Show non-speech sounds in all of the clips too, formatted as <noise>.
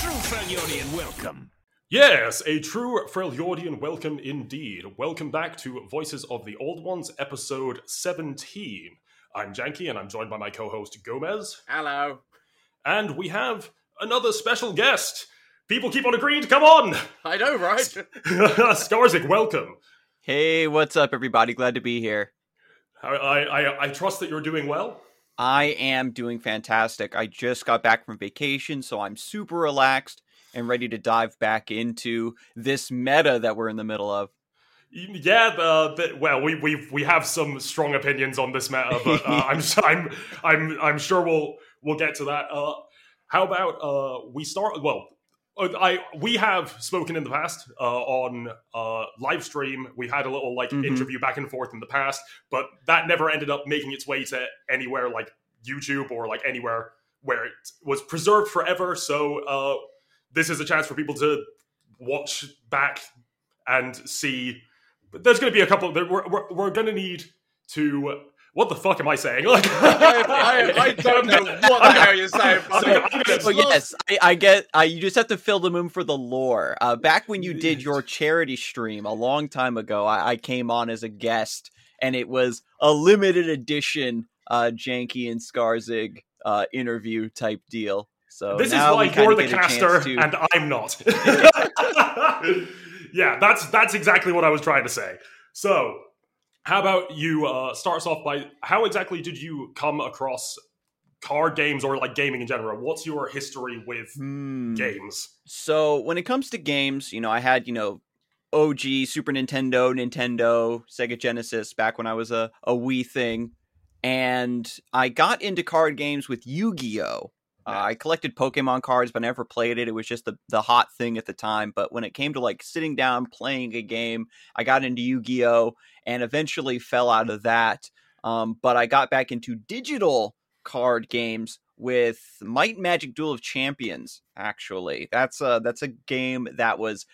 true Freljordian welcome. Yes, a true Freljordian welcome indeed. Welcome back to Voices of the Old Ones, episode 17. I'm Jankie, and I'm joined by my co host Gomez. Hello. And we have another special guest. People keep on agreeing to come on! I know, right? <laughs> Scarzig, welcome. Hey, what's up, everybody? Glad to be here. I, I, I trust that you're doing well. I am doing fantastic. I just got back from vacation, so I'm super relaxed and ready to dive back into this meta that we're in the middle of. Yeah, uh, the, well, we we we have some strong opinions on this meta, but uh, <laughs> I'm I'm I'm I'm sure we'll we'll get to that. Uh, how about uh, we start? Well, uh, I we have spoken in the past uh, on uh, live stream. We had a little like mm-hmm. interview back and forth in the past, but that never ended up making its way to anywhere like YouTube or like anywhere where it was preserved forever. So uh, this is a chance for people to watch back and see. There's going to be a couple. We're, we're, we're going to need to what the fuck am I saying? <laughs> Like, I, I, I, don't know what the hell you're saying. <laughs> So, yes, I, I get. Uh, you just have to fill the moon for the lore. Uh, back when you did your charity stream a long time ago, I, I came on as a guest, and it was a limited edition uh, Jankie and Scarzig uh, interview type deal. So this is why you're the caster to... and I'm not. <laughs> yeah, that's that's exactly what I was trying to say. So how about you uh, start us off by how exactly did you come across card games or like gaming in general? What's your history with hmm. games? So when it comes to games, you know, I had you know OG Super Nintendo, Nintendo, Sega Genesis back when I was a a wee thing, and I got into card games with Yu Gi Oh. Uh, I collected Pokemon cards, but never played it. It was just the, the hot thing at the time. But when it came to like sitting down playing a game, I got into Yu Gi Oh! and eventually fell out of that. Um, but I got back into digital card games with Might and Magic Duel of Champions. Actually, that's a that's a game that was.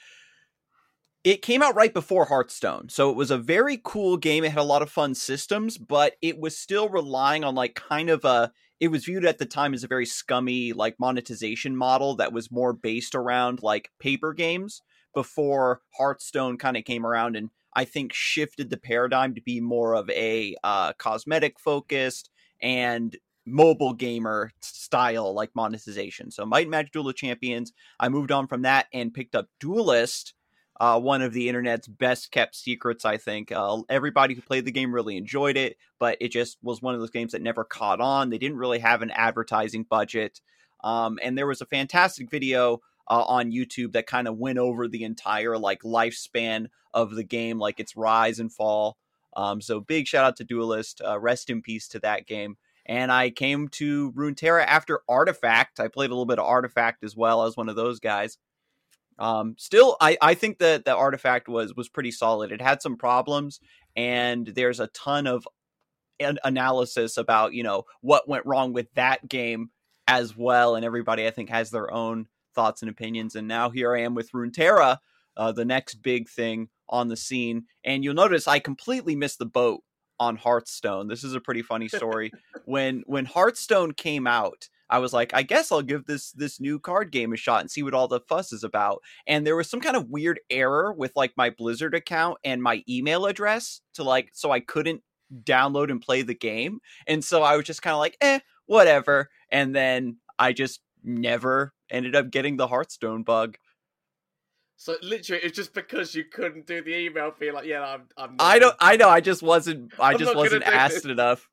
It came out right before Hearthstone, so it was a very cool game. It had a lot of fun systems, but it was still relying on like kind of a it was viewed at the time as a very scummy like monetization model that was more based around like paper games before Hearthstone kind of came around and I think shifted the paradigm to be more of a uh, cosmetic focused and mobile gamer style like monetization. So Might and Magic Duel of Champions, I moved on from that and picked up Duelyst, uh, one of the internet's best kept secrets, I think. Uh, everybody who played the game really enjoyed it, but it just was one of those games that never caught on. They didn't really have an advertising budget. Um, and there was a fantastic video uh, on YouTube that kind of went over the entire like lifespan of the game, like its rise and fall. Um, so big shout out to Duelyst. Uh, rest in peace to that game. And I came to Runeterra after Artifact. I played a little bit of Artifact as well as one of those guys. Um, still, I, I think that the artifact was was pretty solid. It had some problems, and there's a ton of an analysis about you know what went wrong with that game as well. And everybody, I think, has their own thoughts and opinions. And now here I am with Runeterra, uh, the next big thing on the scene. And you'll notice I completely missed the boat on Hearthstone. This is a pretty funny story. <laughs> when when Hearthstone came out, I was like, I guess I'll give this this new card game a shot and see what all the fuss is about. And there was some kind of weird error with like my Blizzard account and my email address to like so I couldn't download and play the game. And so I was just kind of like, eh, whatever. And then I just never ended up getting the Hearthstone bug. So literally, it's just because you couldn't do the email. Feel like, yeah, I'm. I'm I don't. I know. I just wasn't. I I'm just wasn't asked enough.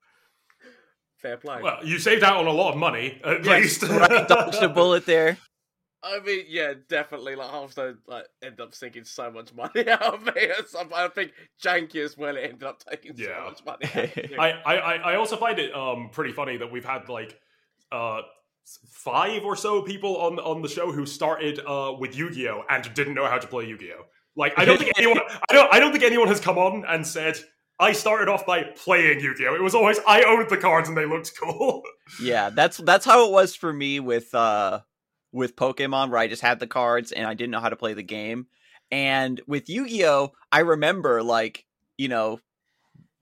Fair play. Well, you saved out on a lot of money, at yes. least. <laughs> right, <laughs> dodged a bullet there. I mean, yeah, definitely. Like Hearthstone, like ended up sinking so much money <laughs> out of me. I think jankie as well. It ended up taking yeah. so much money. I, I, I also find it um pretty funny that we've had like uh five or so people on on the show who started uh with Yu-Gi-Oh and didn't know how to play Yu-Gi-Oh. Like I don't think anyone I don't I don't think anyone has come on and said I started off by playing Yu-Gi-Oh. It was always I owned the cards and they looked cool. <laughs> yeah, that's that's how it was for me with uh with Pokemon where I just had the cards and I didn't know how to play the game. And with Yu-Gi-Oh, I remember like, you know,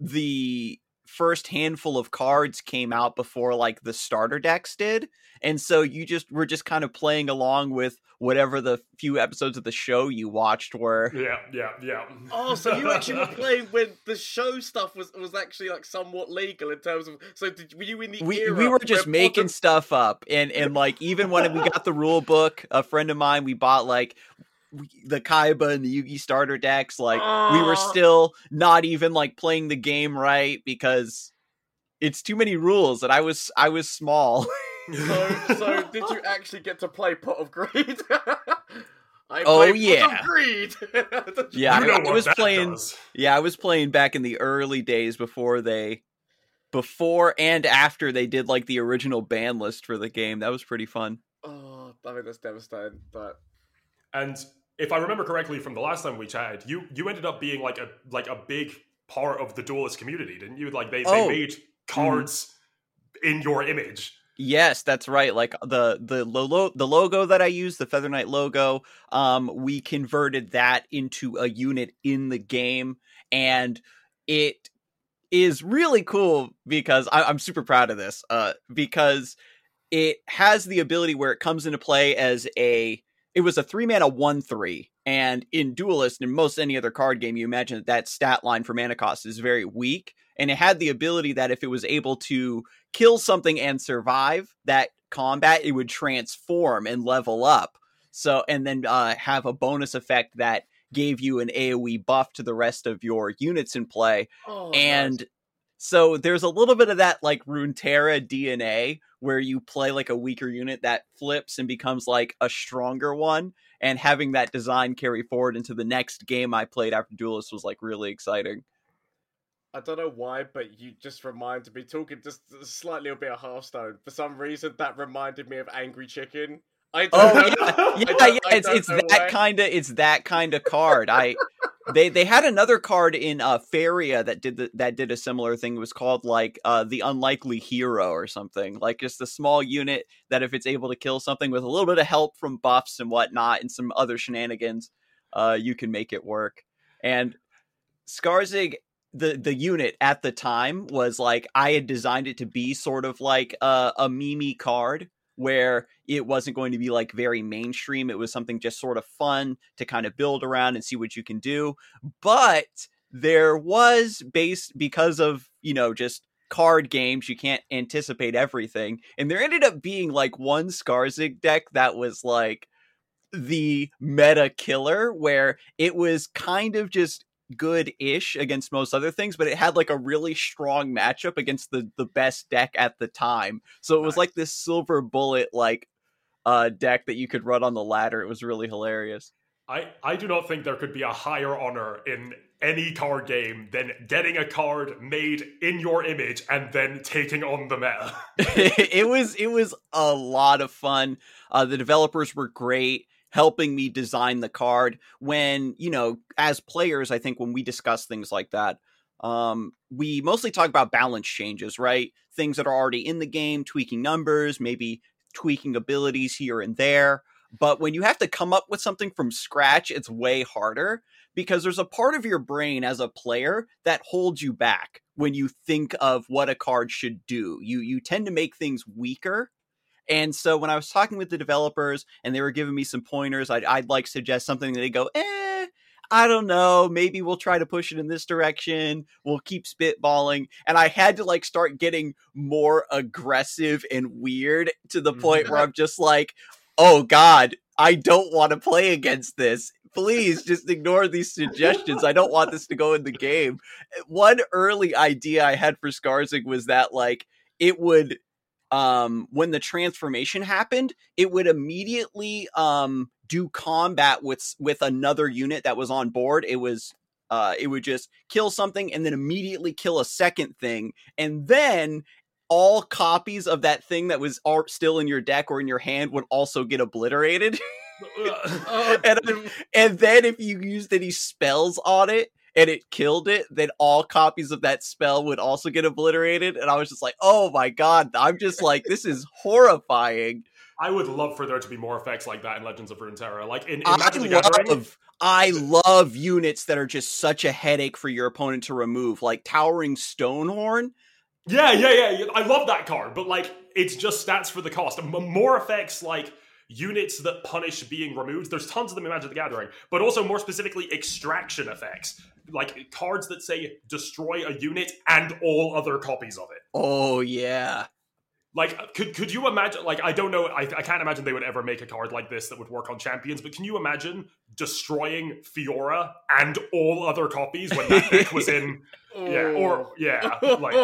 the first handful of cards came out before like the starter decks did and so you just were just kind of playing along with whatever the few episodes of the show you watched were. Yeah yeah yeah. Oh so you actually were <laughs> playing when the show stuff was was actually like somewhat legal in terms of so did, were you in the we, we were just making stuff up and and like even when we got the rule book a friend of mine we bought like the Kaiba and the Yugi starter decks, like uh, we were still not even like playing the game right because it's too many rules and I was I was small. <laughs> so so did you <laughs> actually get to play Pot of Greed? <laughs> I oh yeah, Greed. yeah, I, I was playing. Does. Yeah, I was playing back in the early days before they, before and after they did like the original ban list for the game. That was pretty fun. Oh, I mean that's devastating. But and if I remember correctly from the last time we chatted, you you ended up being like a like a big part of the duelyst community, didn't you? Like they, oh. they made cards mm. in your image. Yes, that's right. Like the the logo the logo that I use, the Feather Knight logo, um, we converted that into a unit in the game, and it is really cool because I, am super proud of this. Uh, because it has the ability where it comes into play as a it was a three mana one three, and in Duelyst and most any other card game, you imagine that that stat line for mana cost is very weak, and it had the ability that if it was able to kill something and survive that combat, it would transform and level up. So, and then uh, have a bonus effect that gave you an AOE buff to the rest of your units in play, oh, and. Nice. So there's a little bit of that like Runeterra DNA where you play like a weaker unit that flips and becomes like a stronger one and having that design carry forward into the next game I played after Duelyst was like really exciting. I don't know why, but you just reminded me talking just slightly a bit of Hearthstone. For some reason, that reminded me of Angry Chicken. I don't oh know. yeah, <laughs> yeah, yeah. It's it's that kind of it's that kind of card. I they they had another card in uh Faeria that did the, that did a similar thing. It was called like uh the unlikely hero or something. Like just a small unit that if it's able to kill something with a little bit of help from buffs and whatnot and some other shenanigans, uh you can make it work. And Scarzig the the unit at the time was like I had designed it to be sort of like a, a mimi card where it wasn't going to be like very mainstream. It was something just sort of fun to kind of build around and see what you can do. But there was based because of, you know, just card games, you can't anticipate everything. And there ended up being like one Scarzig deck that was like the meta killer where it was kind of just good-ish against most other things, but it had like a really strong matchup against the the best deck at the time. So it was like this silver bullet like uh deck that you could run on the ladder. It was really hilarious. I I do not think there could be a higher honor in any card game than getting a card made in your image and then taking on the meta. <laughs> it was it was a lot of fun. Uh, the developers were great helping me design the card when you know as players i think when we discuss things like that um, we mostly talk about balance changes right? Things that are already in the game tweaking numbers maybe tweaking abilities here and there. But when you have to come up with something from scratch it's way harder because there's a part of your brain as a player that holds you back when you think of what a card should do. You you tend to make things weaker and so when I was talking with the developers and they were giving me some pointers, I'd, I'd like suggest something that they go, eh, I don't know. Maybe we'll try to push it in this direction. We'll keep spitballing. And I had to like start getting more aggressive and weird to the point where I'm just like, oh God, I don't want to play against this. Please just ignore these suggestions. I don't want this to go in the game. One early idea I had for Scarzig was that like it would um, when the transformation happened, it would immediately um, do combat with with another unit that was on board. It was uh, it would just kill something and then immediately kill a second thing, and then all copies of that thing that was still in your deck or in your hand would also get obliterated. <laughs> <laughs> and, <laughs> and then if you used any spells on it, and it killed it, then all copies of that spell would also get obliterated. And I was just like, oh my god, I'm just like, this is horrifying. I would love for there to be more effects like that in Legends of Runeterra. Like in, in I Magic love, Gathering, I love units that are just such a headache for your opponent to remove, like Towering Stonehorn. Yeah, yeah, yeah, yeah. I love that card, but like it's just stats for the cost. More effects like units that punish being removed. There's tons of them in Magic the Gathering, but also more specifically extraction effects, like cards that say destroy a unit and all other copies of it. Oh yeah. Like, could could you imagine? Like, I don't know. I, I can't imagine they would ever make a card like this that would work on champions. But can you imagine destroying Fiora and all other copies when that deck was in? <laughs> yeah, or yeah, like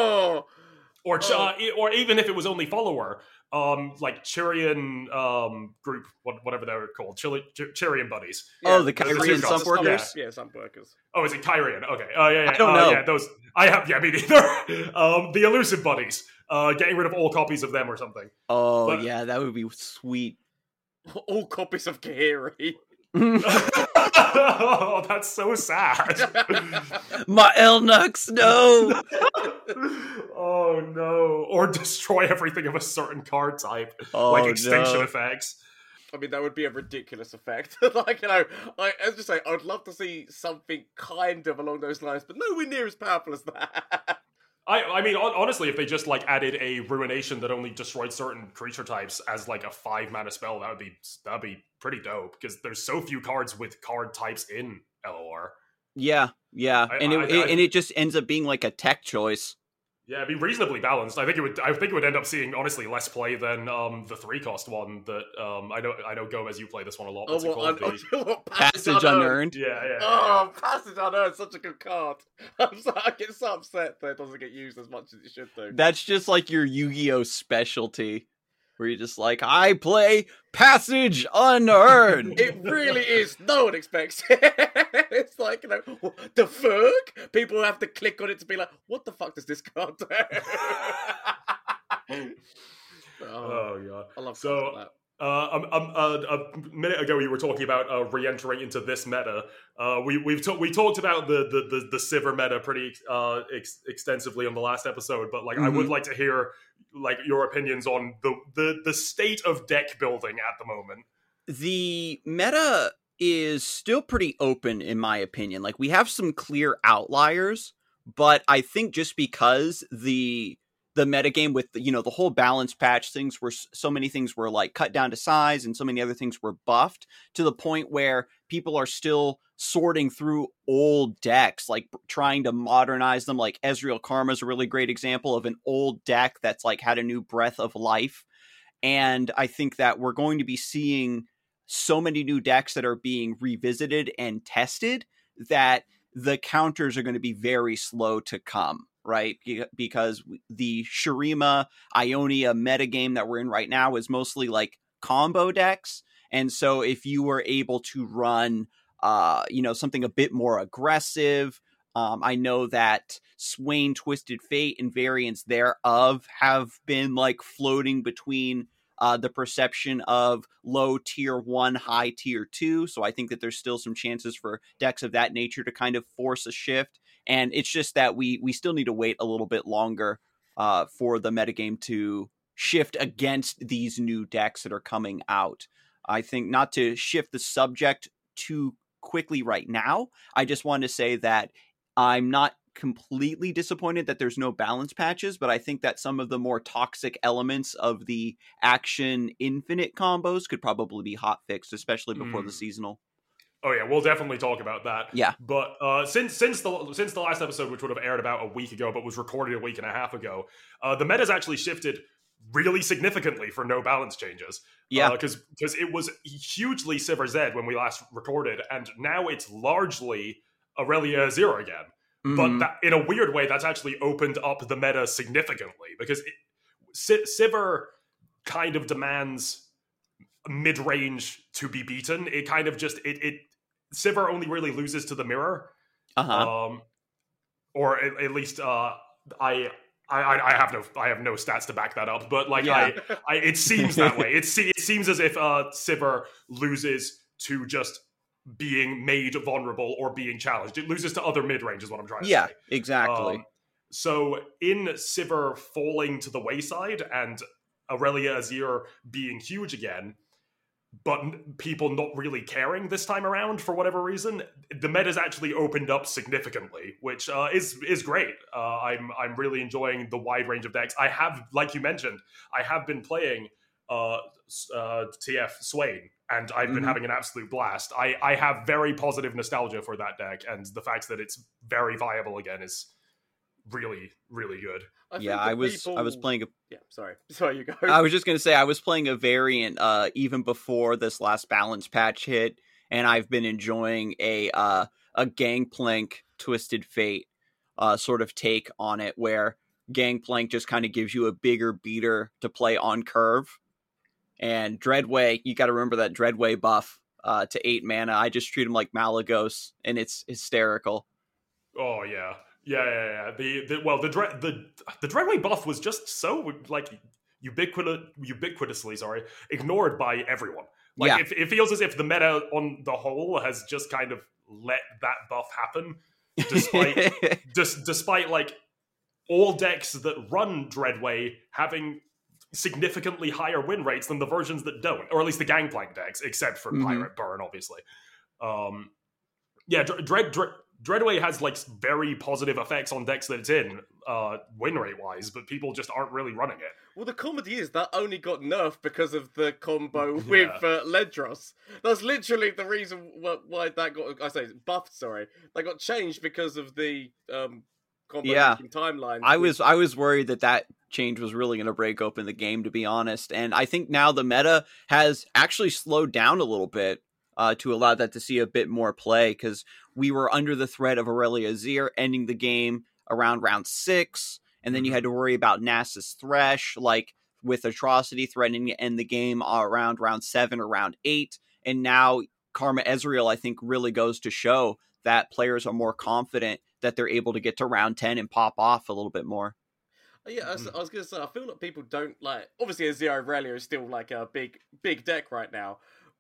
or uh, e- or even if it was only follower, um, like Chirian um group, what, whatever they were called, Chili, Ch- Chirian buddies. Oh, the the Kyrian two Sump. Workers. Yeah, some workers. Oh, is it Kyrian? Okay. Oh, yeah, yeah. I don't uh, know. Yeah, those. I have. Yeah, me neither. <laughs> um, the elusive buddies. Uh, getting rid of all copies of them or something. Oh But- yeah, that would be sweet. All copies of Kahiri. <laughs> <laughs> oh, <laughs> that's so sad. <laughs> My Elnux, no. <laughs> oh no! Or destroy everything of a certain card type, Oh, like extinction no. effects. I mean, that would be a ridiculous effect. like, you know, I, as you say, I would love to see something kind of along those lines, but nowhere near as powerful as that. I, I mean, honestly, if they just like added a ruination that only destroyed certain creature types as like a five mana spell, that would be that'd be pretty dope. Because there's so few cards with card types in LOR. Yeah, yeah, I- and it, I- I- and it just ends up being like a tech choice. Yeah, it'd be reasonably balanced. I think it would. I think it would end up seeing honestly less play than um the three cost one that um I know I know Gomez you play this one a lot. Oh, What's it called? un- The- what, Passage unearned. yeah, yeah. yeah, Oh, Passage Unearned, such a good card. <laughs> I'm so, I get so upset that it doesn't get used as much as it should do. That's just like your Yu-Gi-Oh specialty, where you're just like, I play Passage Unearned. <laughs> It really is. No one expects it. <laughs> it's like, you know, the fuck? People have to click on it to be like, what the fuck does this card do? <laughs> oh, Oh god. I love So, that. Uh, um, um, uh, a minute ago, you were talking about uh, re-entering into this meta. Uh, we we've we talked about the the the, the Sivir meta pretty uh, ex- extensively on the last episode, but like I would like to hear like your opinions on the, the the state of deck building at the moment. the meta is still pretty open in my opinion like we have some clear outliers but i think just because the the metagame with the, you know the whole balance patch things were so many things were like cut down to size and so many other things were buffed to the point where people are still sorting through old decks like trying to modernize them. Like Ezreal Karma is a really great example of an old deck that's like had a new breath of life. And i think that we're going to be seeing so many new decks that are being revisited and tested that the counters are going to be very slow to come, right? Because the Shurima Ionia metagame that we're in right now is mostly like combo decks. And so if you were able to run uh, you know, something a bit more aggressive, um, I know that Swain Twisted Fate and variants thereof have been like floating between uh, the perception of low tier one, high tier two. So I think that there's still some chances for decks of that nature to kind of force a shift. And it's just that we we still need to wait a little bit longer uh, for the metagame to shift against these new decks that are coming out. I think not to shift the subject too quickly right now. I just want to say that I'm not completely disappointed that there's no balance patches, but I think that some of the more toxic elements of the action infinite combos could probably be hot fixed, especially before the Mm. seasonal. Oh yeah, we'll definitely talk about that. Yeah. But uh, since since the since the last episode, which would have aired about a week ago, but was recorded a week and a half ago, uh, the meta's actually shifted really significantly for no balance changes. Yeah. because because it was hugely Sivir Z when we last recorded, and now it's largely Irelia Azir again. But Mhm. that, in a weird way, that's actually opened up the meta significantly because it, Sivir kind of demands mid range to be beaten. It kind of just it it Sivir only really loses to the mirror, uh-huh. um, or at, at least uh, I. I, I have no I have no stats to back that up, but like Yeah. I, I it seems that way. <laughs> It se- it seems as if uh Sivir loses to just being made vulnerable or being challenged. It loses to other mid range is what I'm trying to yeah, say. Yeah, exactly. Um, so in Sivir falling to the wayside and Irelia Azir being huge again, but people not really caring this time around for whatever reason, the meta's actually opened up significantly, which uh, is is great. Uh, I'm I'm really enjoying the wide range of decks. I have, like you mentioned, I have been playing uh, uh TF Swain, and I've been mm-hmm. having an absolute blast. I I have very positive nostalgia for that deck, and the fact that it's very viable again is really really good. I yeah, I was people... I was playing a yeah. Sorry, <laughs> sorry, you go. I was just gonna say I was playing a variant uh, even before this last balance patch hit, and I've been enjoying a uh, a gangplank twisted fate uh, sort of take on it, where gangplank just kind of gives you a bigger beater to play on curve, and Dreadway you got to remember that Dreadway buff uh, to eight mana. I just treat him like Malygos, and it's hysterical. Oh yeah, yeah, yeah, yeah. The, the well, the the the Dreadway buff was just so like ubiquitous, ubiquitously, sorry, ignored by everyone. Like yeah. it, it feels as if the meta on the whole has just kind of let that buff happen, <laughs> despite just despite like all decks that run Dreadway having significantly higher win rates than the versions that don't, or at least the Gangplank decks, except for mm-hmm. Pirate Burn, obviously. Um, yeah, Dread, Dread Dreadway has like very positive effects on decks that it's in, uh, win rate wise, but people just aren't really running it. Well, the comedy is that only got nerfed because of the combo <laughs> with uh, Ledros. That's literally the reason why that got. I say buffed. Sorry, that got changed because of the um, combo yeah. timeline. I was I was worried that that change was really going to break open the game, to be honest. And I think now the meta has actually slowed down a little bit uh, to allow that to see a bit more play because we were under the threat of Irelia Azir ending the game around round six. And then you had mm-hmm. to worry about Nasus Thresh, like with Atrocity threatening to end the game around round seven or round eight. And now Karma Ezreal, I think, really goes to show that players are more confident that they're able to get to round 10 and pop off a little bit more. Yeah, I was, mm. I was, gonna say I feel like people don't like. Obviously, Azir Irelia is still like a big, big deck right now,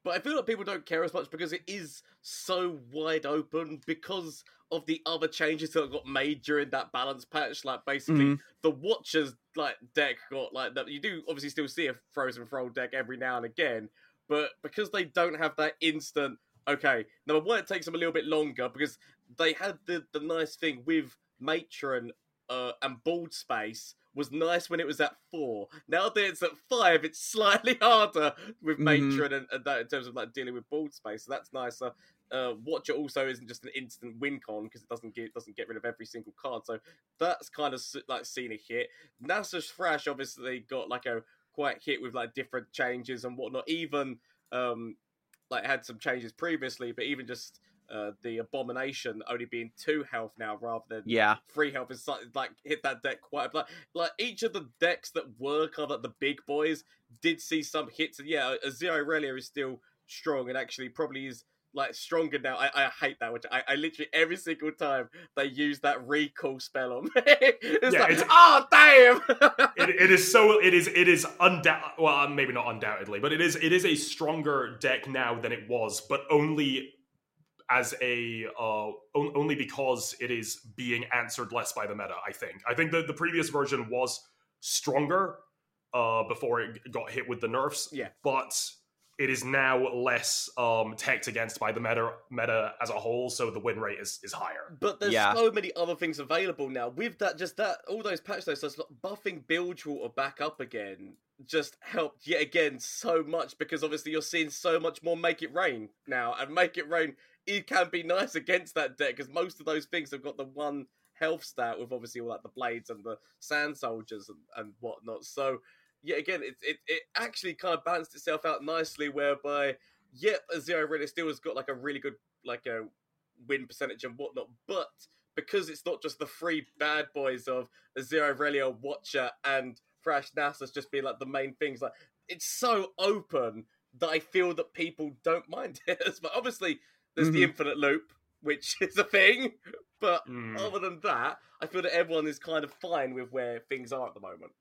but I feel like people don't care as much because it is so wide open because of the other changes that got made during that balance patch. Like basically, mm-hmm. the Watchers like deck got like that. You do obviously still see a Frozen Thrall deck every now and again, but because they don't have that instant. Okay, number one, it takes them a little bit longer because they had the the nice thing with Matron uh, and Bald Space was nice when it was at four. Now that it's at five, it's slightly <laughs> harder with mm-hmm. Matron and, and, that in terms of like dealing with board space. So that's nicer. Uh, Watcher also isn't just an instant win con because it doesn't get doesn't get rid of every single card. So that's kind of like seen a hit. Nasus Thresh obviously got like a quite hit with like different changes and whatnot. Even um like had some changes previously, but even just uh, the abomination only being two health now rather than yeah three health is like hit that deck quite like like each of the decks that were kind of like the big boys did see some hits and yeah Azir Irelia is still strong and actually probably is like stronger now. I, I hate that, which I, I literally every single time they use that recall spell on <laughs> me. it's yeah, like, it's, oh damn! <laughs> it, it is so it is it is undoubt well maybe not undoubtedly, but it is it is a stronger deck now than it was, but only as a uh, only because it is being answered less by the meta. I think. I think that the previous version was stronger uh, before it got hit with the nerfs. Yeah, but it is now less um teched against by the meta meta as a whole, so the win rate is is higher. But there's yeah. so many other things available now. With that, just that all those patch notes, so buffing Bilgewater back up again just helped yet again so much because obviously you're seeing so much more make it rain now, and make it rain it can be nice against that deck because most of those things have got the one health stat with obviously all like the blades and the sand soldiers and, and whatnot. So yeah, again, it, it it actually kind of balanced itself out nicely whereby yep, zero really still has got like a really good like a win percentage and whatnot, but because it's not just the three bad boys of Azir Irelia, Watcher, and Thresh Nasus just being like the main things, like it's so open that I feel that people don't <laughs> mind it. But obviously, there's mm-hmm. the infinite loop, which <laughs> is a thing. But mm. other than that, I feel that everyone is kind of fine with where things are at the moment.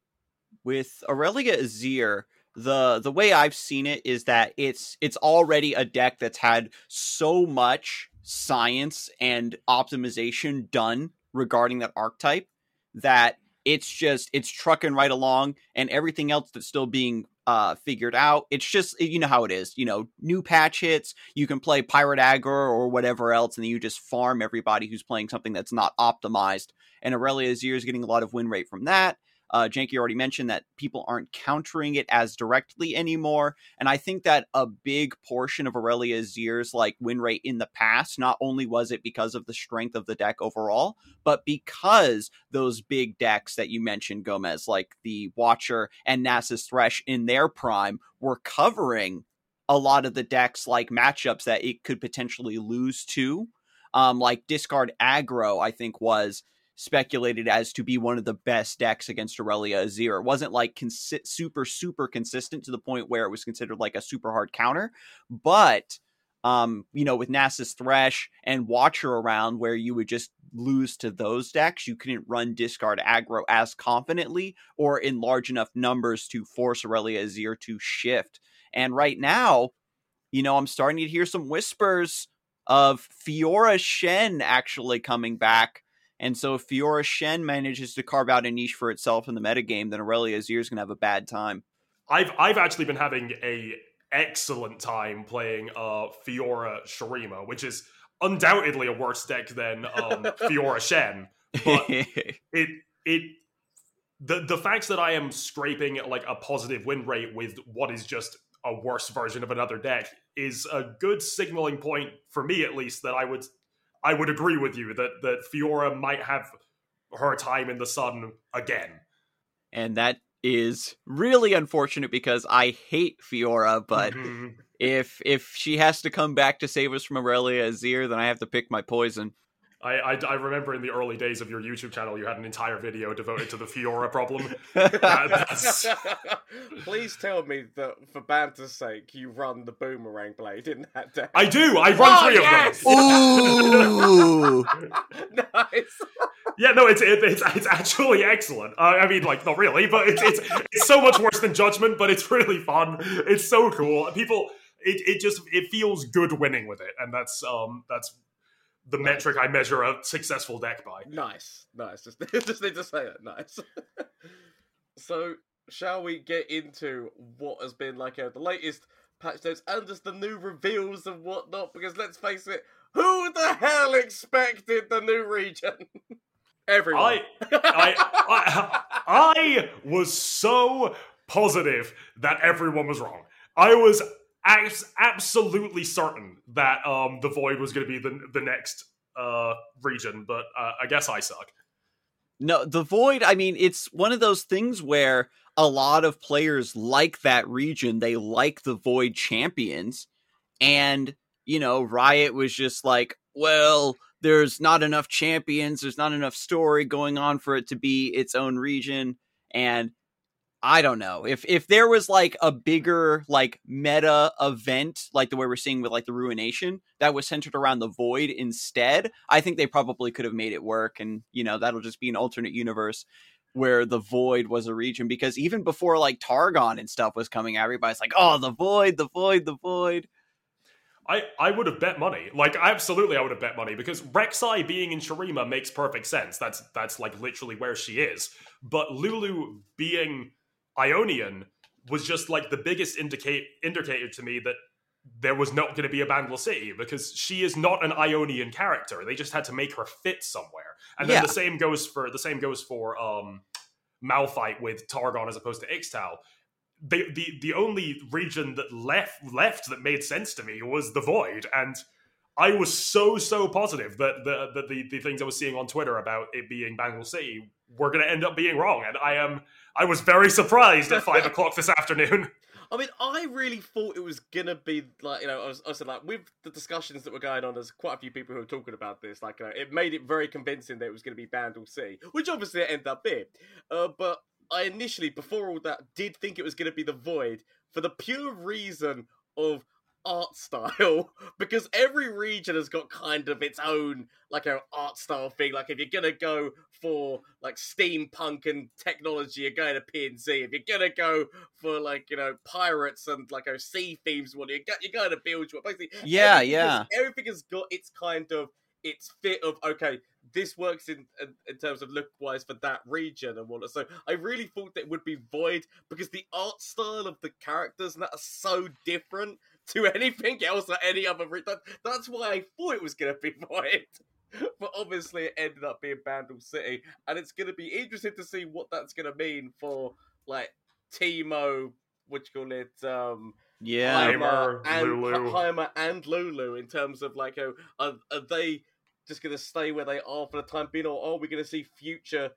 With Irelia Azir, the the way I've seen it is that it's it's already a deck that's had so much science and optimization done regarding that archetype that it's just it's trucking right along, and everything else that's still being uh figured out. It's just you know how it is. You know, new patch hits, you can play Pirate Aggro or whatever else, and you just farm everybody who's playing something that's not optimized. And Irelia Azir is getting a lot of win rate from that. Uh, Jankie already mentioned that people aren't countering it as directly anymore, and I think that a big portion of Irelia Azir's, like win rate in the past, not only was it because of the strength of the deck overall, but because those big decks that you mentioned, Gomez, like the Watcher and Nasus Thresh in their prime, were covering a lot of the decks like matchups that it could potentially lose to. Um, like discard aggro, I think was speculated as to be one of the best decks against Irelia Azir. It wasn't like consi- super, super consistent to the point where it was considered like a super hard counter, but um, you know, with Nasus Thresh and Watcher around where you would just lose to those decks, you couldn't run discard aggro as confidently or in large enough numbers to force Irelia Azir to shift. And right now, you know, I'm starting to hear some whispers of Fiora Shen actually coming back and so if Fiora Shen manages to carve out a niche for itself in the metagame, then Irelia Azir is going to have a bad time. I've I've actually been having a excellent time playing uh Fiora Shurima, which is undoubtedly a worse deck than um, <laughs> Fiora Shen. But <laughs> it it the the fact that I am scraping like a positive win rate with what is just a worse version of another deck is a good signaling point for me at least that I would I would agree with you that that Fiora might have her time in the sun again. And that is really unfortunate because I hate Fiora, but mm-hmm. if if she has to come back to save us from Irelia Azir, then I have to pick my poison. I, I, I, remember in the early days of your YouTube channel, you had an entire video devoted to the Fiora problem. <laughs> <laughs> Please tell me that, for banter's sake, you run the boomerang blade in that deck. I do. I run oh, three yes! of them. Ooh, <laughs> nice. Yeah, no, it's it, it's it's actually excellent. Uh, I mean, like, not really, but it's it's it's so much worse than Judgment, but it's really fun. It's so cool. People, it it just it feels good winning with it, and that's um that's the metric I measure a successful deck by. Nice, nice. <laughs> Just, just need to say it. Nice. <laughs> so, shall we get into what has been like uh, the latest patch notes and just the new reveals and whatnot? Because let's face it, who the hell expected the new region? <laughs> Everyone. I, I, I, I was so positive that everyone was wrong. I was absolutely certain that um, the void was going to be the the next uh, region, but uh, I guess I suck. No, the void. I mean, it's one of those things where a lot of players like that region. They like the void champions, and you know, Riot was just like, well. There's not enough champions. There's not enough story going on for it to be its own region. And I don't know if if there was like a bigger like meta event like the way we're seeing with like the ruination that was centered around the void instead I think they probably could have made it work and you know that'll just be an alternate universe where the void was a region because even before like Targon and stuff was coming everybody's like oh the void the void the void I, I would have bet money. Like absolutely I would have bet money because Rek'Sai being in Shurima makes perfect sense. That's that's like literally where she is. But Lulu being Ionian was just like the biggest indicate indicator to me that there was not going to be a Bandle City because she is not an Ionian character. They just had to make her fit somewhere. And then yeah. the same goes for the same goes for um Malphite with Targon as opposed to Ixtal. The, the the only region that left left that made sense to me was the Void, and I was so so positive that the, the the, the things I was seeing on Twitter about it being Bandle City were going to end up being wrong, and I am I was very surprised at five <laughs> o'clock this afternoon. I mean, I really thought it was gonna be like you know, I was, I was like with the discussions that were going on. There's quite a few people who were talking about this. Like, uh, it made it very convincing that it was gonna be Bandle C, which obviously it ended up being. Uh, but I initially, before all that, did think it was gonna be the Void for the pure reason of art style <laughs> because every region has got kind of its own like a art style thing. Like if you're gonna go for like steampunk and technology, you're going to PnZ. If you're gonna go for like you know pirates and like a sea themes one, you're, you're going to build. Basically, yeah, yeah. everything has got its kind of its fit of okay. this works in in, in terms of look wise for that region and whatnot. So I really thought that it would be Void because the art style of the characters and that are so different to anything else or any other. Re- that, that's why I thought it was going to be <laughs> Void. But obviously, it ended up being Bandle City, and it's going to be interesting to see what that's going to mean for like Teemo, what you call it, um, Yeah. Heimer, and Lulu. Heimer and Lulu in terms of like, oh, are, are they just going to stay where they are for the time being, or are we going to see future,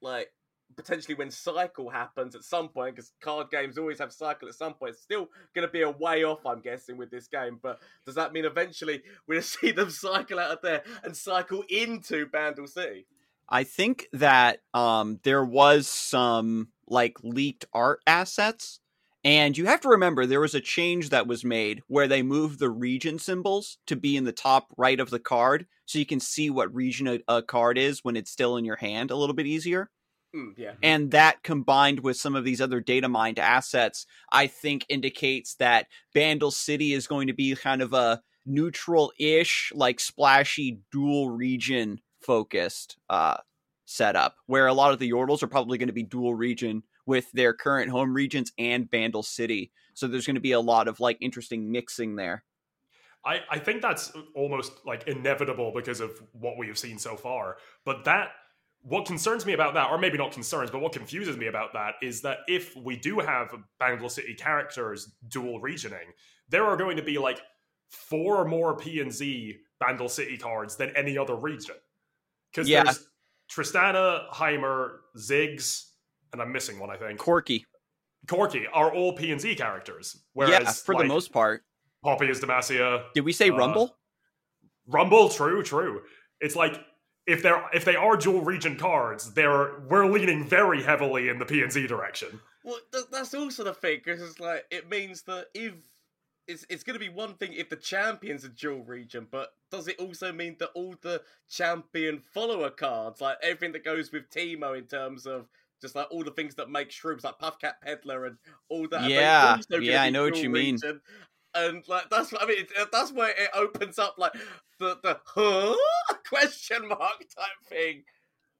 like potentially when Cycle happens at some point? Because card games always have Cycle at some point. It's still going to be a way off, I'm guessing, with this game. But does that mean eventually to <laughs> see them cycle out of there and cycle into Bandle City? I think that um, there was some like leaked art assets, and you have to remember there was a change that was made where they moved the region symbols to be in the top right of the card, so you can see what region a, a card is when it's still in your hand a little bit easier. Mm, yeah. And that combined with some of these other data mined assets, I think indicates that Bandle City is going to be kind of a neutral ish, like splashy dual region focused uh, setup, where a lot of the Yordles are probably going to be dual region with their current home regions and Bandle City. So there's going to be a lot of like interesting mixing there. I, I think that's almost like inevitable because of what we have seen so far. But that what concerns me about that, or maybe not concerns, but what confuses me about that is that if we do have Bandle City characters dual regioning, there are going to be like four more P and Z Bandle City cards than any other region. Because Yeah. there's Tristana, Heimer, Ziggs, and I'm missing one, I think. Corki. Corki are all P and Z characters. Whereas yeah, for like, the most part. Poppy is Demacia, Did we say uh, Rumble? Rumble, true, true. It's like if they're if they are dual region cards, they're we're leaning very heavily in the P and Z direction. Well, th- that's also the thing because it's like it means that if it's it's going to be one thing if the champions are dual region, but does it also mean that all the champion follower cards, like everything that goes with Teemo in terms of just like all the things that make shrooms, like Puffcap Peddler and all that, Yeah, yeah, I know what dual you mean. And like that's what I mean. It, that's where it opens up like the the huh <laughs> question mark type thing.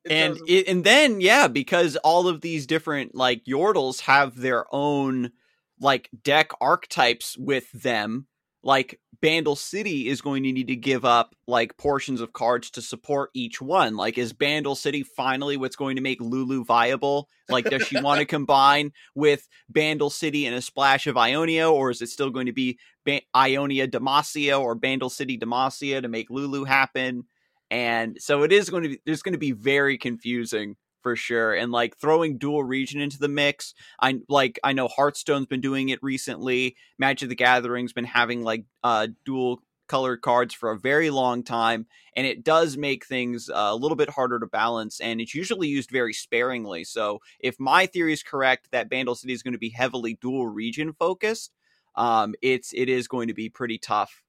in and it, and then yeah because all of these different like yordles have their own like deck archetypes with them like bandle city is going to need to give up like portions of cards to support each one. Like is bandle city finally what's going to make lulu viable? Like does she want to <laughs> combine with bandle city and a splash of ionia or is it still going to be ba- ionia demacia or bandle city demacia to make lulu happen? And so it is going to be there's going to be very confusing for sure and like throwing dual region into the mix i like i know hearthstone's been doing it recently magic the gathering's been having like uh dual colored cards for a very long time and it does make things uh, a little bit harder to balance and it's usually used very sparingly so if my theory is correct that bandle city is going to be heavily dual region focused um it's it is going to be pretty tough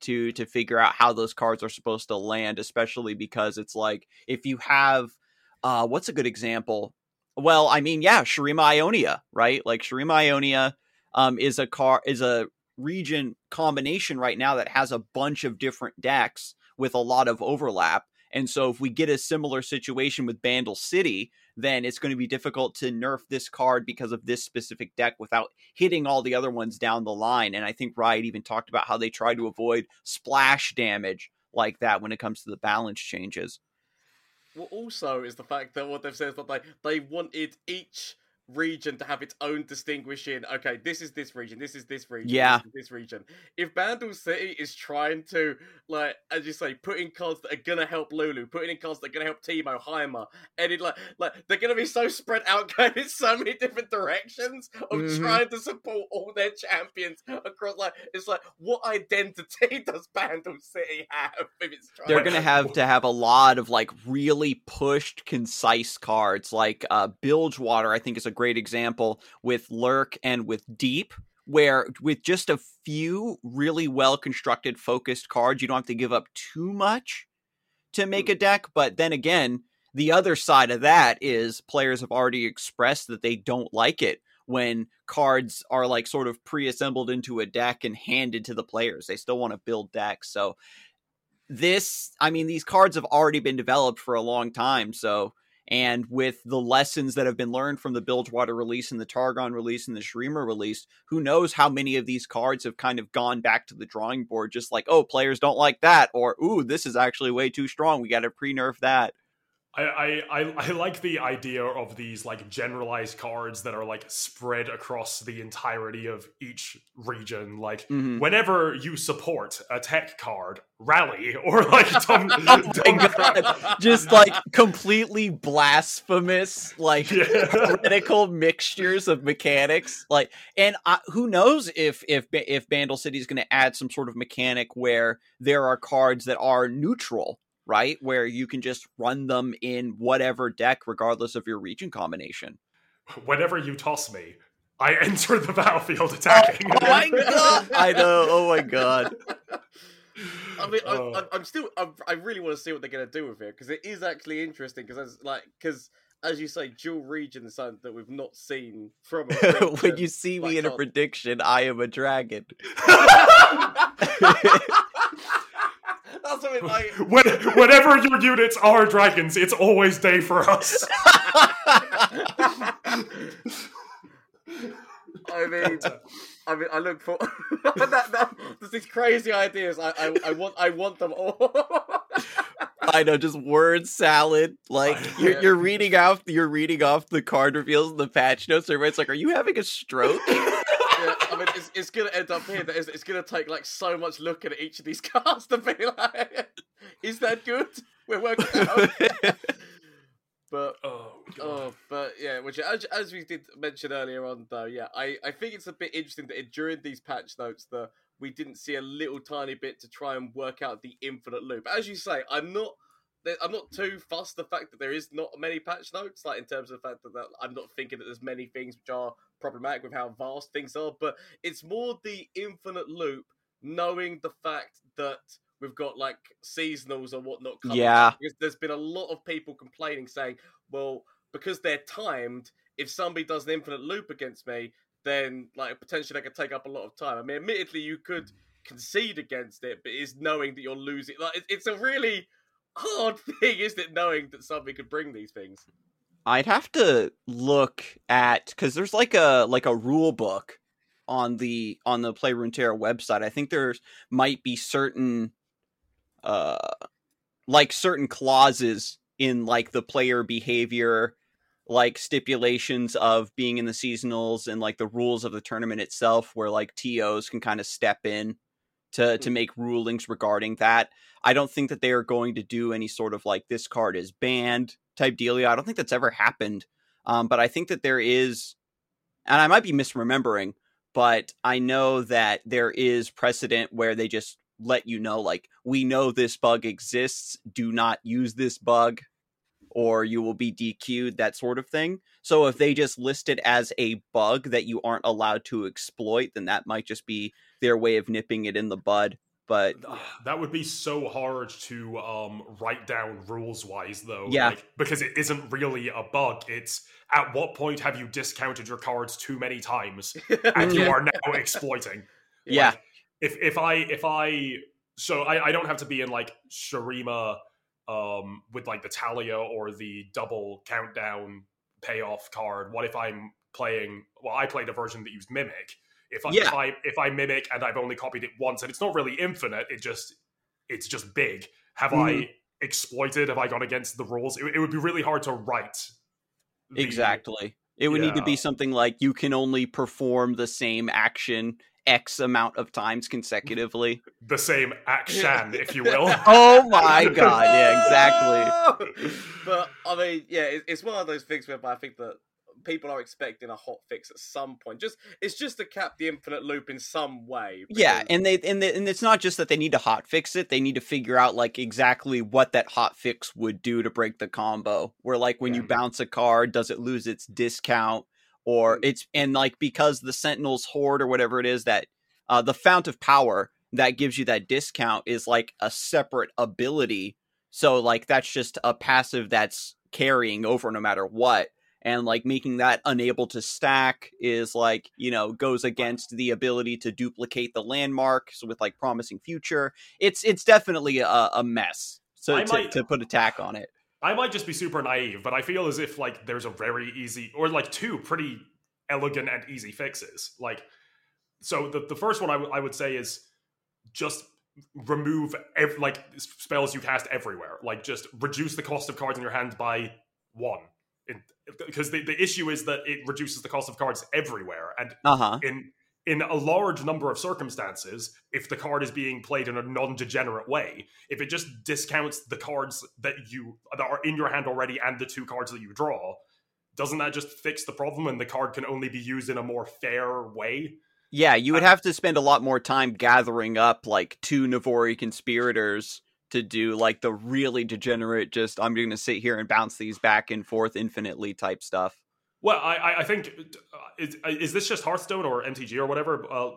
to to figure out how those cards are supposed to land especially because it's like if you have uh what's a good example well i mean yeah shurima ionia right like shurima ionia um is a car is a region combination right now that has a bunch of different decks with a lot of overlap and so if we get a similar situation with bandle city then it's going to be difficult to nerf this card because of this specific deck without hitting all the other ones down the line. And I think Riot even talked about how they try to avoid splash damage like that when it comes to the balance changes. Well, also is the fact that what they've said is that they they wanted each region to have its own distinguishing. Okay, this is this region. This is this region. Yeah. this, is this region. If Bandle City is trying to like, as you say, put in cards that are gonna help Lulu, putting in cards that are gonna help Teemo, Heimer, and it like like they're gonna be so spread <laughs> out, going in so many different directions of Mhm. trying to support all their champions across. Like, it's like what identity <laughs> does Bandle City have if it's trying? They're to have to have a lot of like really pushed, concise cards. Like uh, Bilgewater, I think, is a great example with Lurk and with Deep, where with just a few really well constructed, focused cards, you don't have to give up too much to make a mm. deck. But then again, the other side of that is players have already expressed that they don't like it when cards are like sort of pre-assembled into a deck and handed to the players. They still want to build decks. So this, I mean, these cards have already been developed for a long time, so and with the lessons that have been learned from the Bilgewater release and the Targon release and the Shurima release, who knows how many of these cards have kind of gone back to the drawing board, just like, oh, players don't like that, or ooh, this is actually way too strong. We got to pre nerf that. I, I, <laughs> I like the idea of these like generalized cards that are like spread across the entirety of each region. Like Mhm. whenever you support a tech card, rally <laughs> or like <laughs> dumb, Oh my dumb. God. Just like completely blasphemous, like Yeah. heretical mixtures of mechanics like and uh, who knows if if if Bandle City is going to add some sort of mechanic where there are cards that are neutral right where you can just run them in whatever deck regardless of your region combination <laughs> Whenever you toss me, I <laughs> enter the battlefield <laughs> oh attacking. oh my god i know oh my god I mean, Oh. I, I, I'm still. I, I really want to see what they're going to do with it because it is actually interesting. Because like, because as you say, dual region is something that we've not seen from. A when you see me like, in a oh. prediction i am a dragon That's something like. <laughs> when, whenever your units are dragons, it's always day for us. <laughs> I mean, I mean, I look for <laughs> that, that. There's these crazy ideas. I, I, I want, I want them all. I know, just word salad. Like you're, you're reading off, you're reading off the card reveals and the patch notes. Everybody's like, "Are you having a stroke?" I mean, it's, it's gonna end up here. That it's, it's gonna take like so much looking at each of these <laughs> cars to be like, is that good? We're working out. <laughs> but oh, oh, but yeah, which as, as we did mention earlier on, though, yeah, I, I think it's a bit interesting that during these patch notes that we didn't see a little tiny bit to try and work out the infinite loop. As you say, I'm not. I'm not too fussed the fact that there is not many patch notes, like in terms of the fact that, that I'm not thinking that there's many things which are problematic with how vast things are, but it's more the infinite loop, knowing the fact that we've got like seasonals or whatnot coming. Yeah. Because there's been a lot of people complaining saying, well, because they're timed, if somebody does an infinite loop against me, then like potentially they could take up a lot of time. I mean, admittedly, you could concede against it, but it's knowing that you're losing. Like, it- it's a really hard <laughs> thing, isn't it? Knowing that somebody could bring these things. I'd have to look at because there's like a like a rule book on the on the Play Runeterra website. I think there's might be certain uh like certain clauses in like the player behavior like stipulations of being in the seasonals and like the rules of the tournament itself where like TOs can kind of step in to to make rulings regarding that. I don't think that they are going to do any sort of like this card is banned type dealio. I don't think that's ever happened. Um, but I think that there is, and I might be misremembering, but I know that there is precedent where they just let you know, like, we know this bug exists. Do not use this bug, or you will be DQ'd, that sort of thing. So if they just list it as a bug that you aren't allowed to exploit, then that might just be their way of nipping it in the bud. But That would be so hard to um, write down rules wise, though. Yeah. Like, because it isn't really a bug. It's at what point have you discounted your cards too many times <laughs> and you are now exploiting? yeah, Like, if if I if I so I, I don't have to be in like Shurima um with like the Taliyah or the double countdown payoff card. What if I'm playing well I played a version that used Mimic. If I, Yeah. if I if I mimic and I've only copied it once and it's not really infinite, it just it's just big. Have I Mhm. exploited? Have I gone against the rules? It, it would be really hard to write. the- Exactly. It would need to be something like you can only perform the same action X amount of times consecutively. <laughs> The same action, if you will. <laughs> oh my god, yeah, exactly. <laughs> but I mean, yeah, it, it's one of those things where I think that people are expecting a hot fix at some point. Just it's just to cap the infinite loop in some way. Yeah, and they and they, and it's not just that they need to hot fix it; they need to figure out like exactly what that hot fix would do to break the combo. Where like when you bounce a card, does it lose its discount, or Mm. it's and like because the Sentinel's horde or whatever it is that uh, the fount of power that gives you that discount is like a separate ability. So like that's just a passive that's carrying over no matter what. and like making that unable to stack is like you know goes against the ability to duplicate the landmarks with like promising future it's it's definitely a, a mess so I to, might- to put a tack on it I might just be super naive, but I feel as if like there's a very easy or like two pretty elegant and easy fixes. Like, so the the first one I, w- I would say is just remove ev- like spells you cast everywhere. Like, just reduce the cost of cards in your hand by one. Because the, the issue is that it reduces the cost of cards everywhere, and uh-huh in in a large number of circumstances, if the card is being played in a non-degenerate way, if it just discounts the cards that you that are in your hand already and the two cards that you draw, doesn't that just fix the problem and the card can only be used in a more fair way? yeah you would uh, have to spend a lot more time gathering up like two navori conspirators to do like the really degenerate just i'm gonna sit here and bounce these back and forth infinitely type stuff Well, I, I- think uh, is, is this just Hearthstone or MTG or whatever? Uh,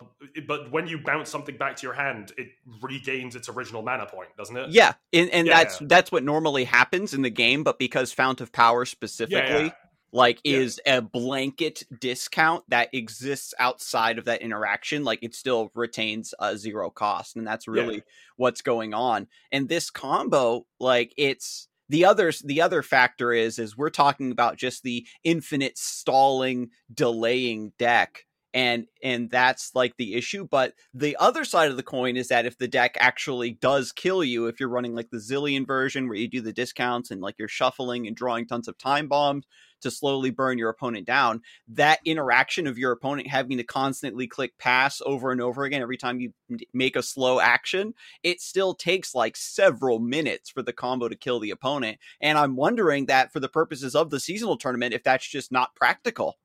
but when you bounce something back to your hand, it regains its original mana point, doesn't it? Yeah, and, and Yeah. that's that's what normally happens in the game, but because Fount of Power specifically yeah. like Yeah. is a blanket discount that exists outside of that interaction, like it still retains a zero cost, and that's really what's going on. And this combo, like it's the others the other factor is is we're talking about just the infinite stalling delaying deck and and that's like the issue but the other side of the coin is that if the deck actually does kill you if you're running like the Zilean version where you do the discounts and like you're shuffling and drawing tons of time bombs to slowly burn your opponent down that interaction of your opponent having to constantly click pass over and over again every time you make a slow action it still takes like several minutes for the combo to kill the opponent and i'm wondering that for the purposes of the seasonal tournament if that's just not practical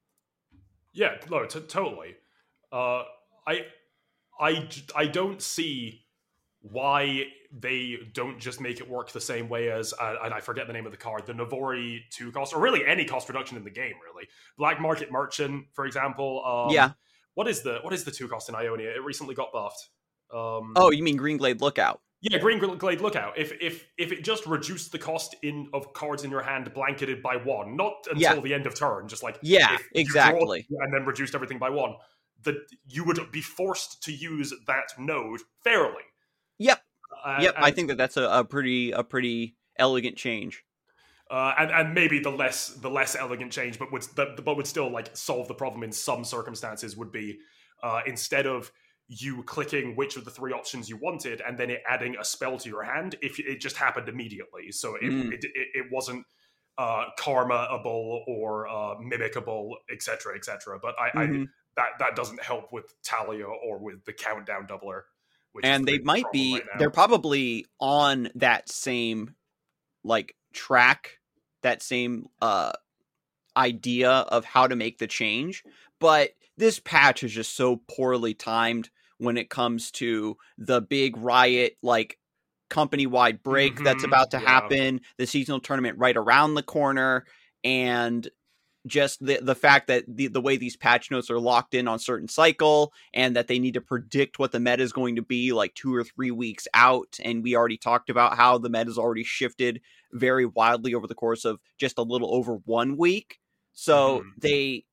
Yeah, no, t- totally. Uh, I, I, I don't see why they don't just make it work the same way as, uh, and I forget the name of the card, the Navori two cost, or really any cost reduction in the game, really. Black Market Merchant, for example. Um, Yeah. What is the what is the two cost in Ionia? It recently got buffed. Um, oh you mean green glade lookout yeah, Green Glade Lookout. If if if it just reduced the cost in of cards in your hand blanketed by one, not until Yeah. the end of turn, just like Yeah, exactly. and then reduced everything by one, that you would be forced to use that node fairly. Yep. Uh, yep i think that that's a, a pretty a pretty elegant change uh, and and maybe the less the less elegant change, but would but, but would still like solve the problem in some circumstances. Would be uh, instead of you clicking which of the three options you wanted and then it adding a spell to your hand, if it just happened immediately, so it Mm. it, it, it wasn't uh, karma-able or uh, mimicable, etc., etc. But I, I Mhm. that that doesn't help with Taliyah or with the countdown doubler. Which and they might be right they're probably on that same like track that same uh idea of how to make the change but this patch is just so poorly timed when it comes to the big riot like company wide break that's Mhm, about to yeah. happen the seasonal tournament right around the corner and just the the fact that the the way these patch notes are locked in on certain cycle and that they need to predict what the meta is going to be like two or three weeks out and we already talked about how the meta has already shifted very wildly over the course of just a little over one week so Mhm. they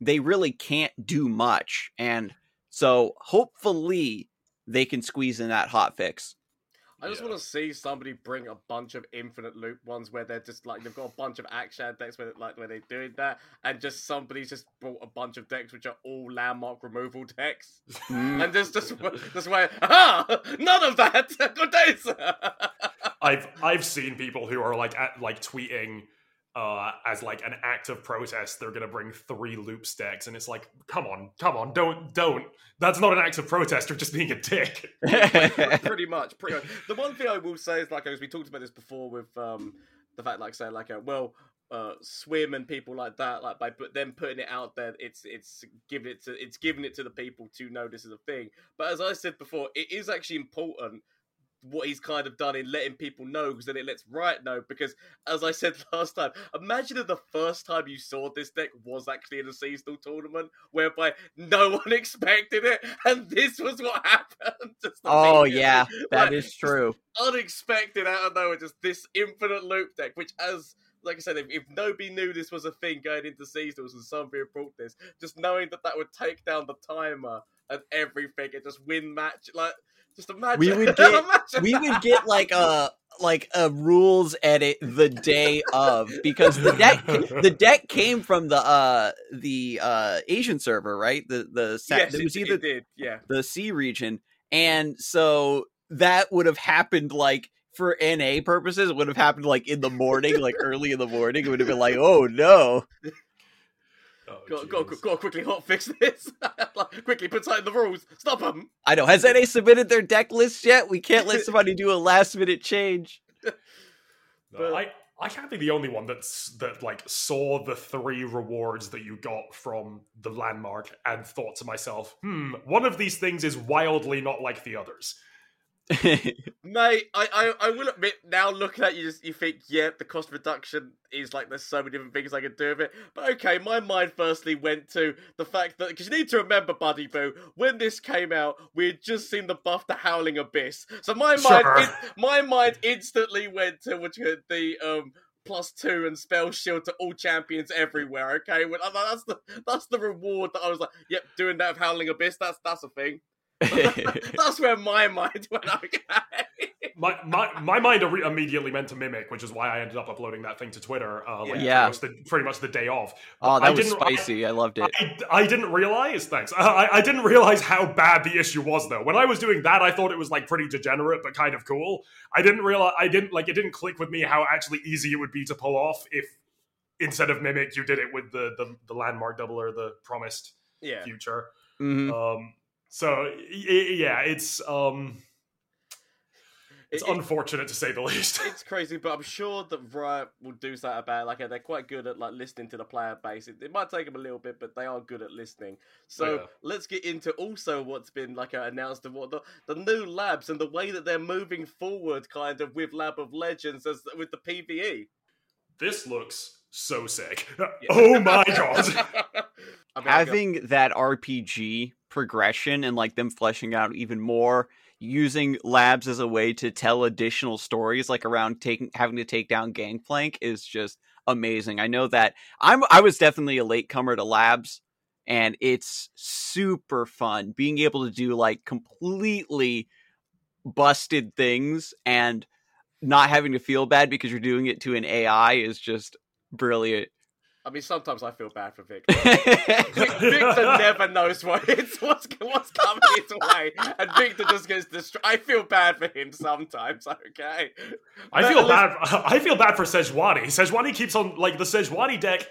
they really can't do much and so hopefully they can squeeze in that hot fix I just Yeah. want to see somebody bring a bunch of infinite loop ones where they're just like they've got a bunch of action decks where like where they're doing that, and just somebody's just brought a bunch of decks which are all landmark removal decks, Mm, and just just just where ah none of that. <laughs> Good days. I've I've seen people who are like at, like tweeting uh, as like an act of protest. They're gonna bring three loop stacks, and it's like, come on, come on, don't don't. That's not an act of protest. You're just being a dick. <laughs> <laughs> pretty much, pretty much. <laughs> The one thing I will say is like as we talked about this before with um the fact like say, like uh, well uh swim and people like that like by but them putting it out there it's it's giving it to it's giving it to the people to know this is a thing but as i said before it is actually important what he's kind of done in letting people know because then it lets Riot know because as I said <laughs> last time, imagine if the first time you saw this deck was actually in a seasonal tournament whereby no <laughs> one expected it and this was what <laughs> happened. Just oh yeah that Like, is true unexpected out of nowhere, just this infinite loop deck, which as like I said, if, if nobody knew this was a thing going into seasonals and somebody brought this, just knowing that that would take down the timer and everything and just win match, like just imagine. We would <laughs> get- imagine we would get like a like a rules edit the day of because the deck <laughs> the deck came from the uh the uh Asian server, right? The the sa- Yes, it it, was it either did. Yeah. the C region, and so that would have happened like for NA purposes. It would have happened like in the morning, like early in the morning. It would have been like, oh no. Oh, Got, got, jeez. got to quickly hotfix this. <laughs> like, quickly put tight the rules. Stop them. I know. Has NA submitted their deck list yet? We can't let somebody do a last minute change. <laughs> No, But- I I can't be the only one that's that like saw the three rewards that you got from the landmark and thought to myself, hmm, one of these things is wildly not like the others. <laughs> Mate, I, I, I will admit now looking at you, just, you think, yeah, the cost reduction is like there's so many different things I can do with it. But okay, my mind firstly went to the fact that because you need to remember, Buddy Boo, when this came out, we had just seen the buff to Howling Abyss. So my Sure. mind, in, my mind instantly went to which the um plus two and spell shield to all champions everywhere. Okay, well, that's the that's the reward that I was like, yep, doing that of Howling Abyss. That's that's a thing. <laughs> that's where my mind went. Okay. My my, my mind re- immediately meant to mimic, which is why I ended up uploading that thing to Twitter. Uh, like Yeah. pretty, much the, pretty much the day of. oh, I that was didn't- I- spicy. I loved it. I, I didn't realize. Thanks. <laughs> I, I didn't realize how bad the issue was, though. When I was doing that, I thought it was like pretty degenerate, but kind of cool. I didn't realize. I didn't like. It didn't click with me how actually easy it would be to pull off if instead of mimic, you did it with the the, the landmark double or the promised yeah. future. Mhm. Um. So y- y- yeah, it's um. It's It- it- unfortunate to say the least. it's <laughs> crazy, but I'm sure that Riot will do something about it. Like they're quite good at like listening to the player base. It, it might take them a little bit, but they are good at listening. So Yeah. let's get into also what's been like uh, announced of what the, the new labs and the way that they're moving forward, kind of with Lab of Legends as with the. PVE. this looks so sick. <laughs> Yeah. Oh my god. <laughs> I mean, I go- having that RPG progression and like them fleshing out even more, using labs as a way to tell additional stories, like around taking having to take down Gangplank, is just amazing. I know that I'm I was definitely a latecomer to labs, and it's super fun being able to do like completely busted things and not having to feel bad because you're doing it to an AI is just brilliant. I mean, sometimes I feel bad for Viktor. Vic- <laughs> Viktor never knows what it's what's what's coming his way, and Viktor just gets destroyed. I feel bad for him sometimes. Okay, I But feel least- bad. <laughs> I feel bad for Sejuani. Sejuani keeps on like the Sejuani deck.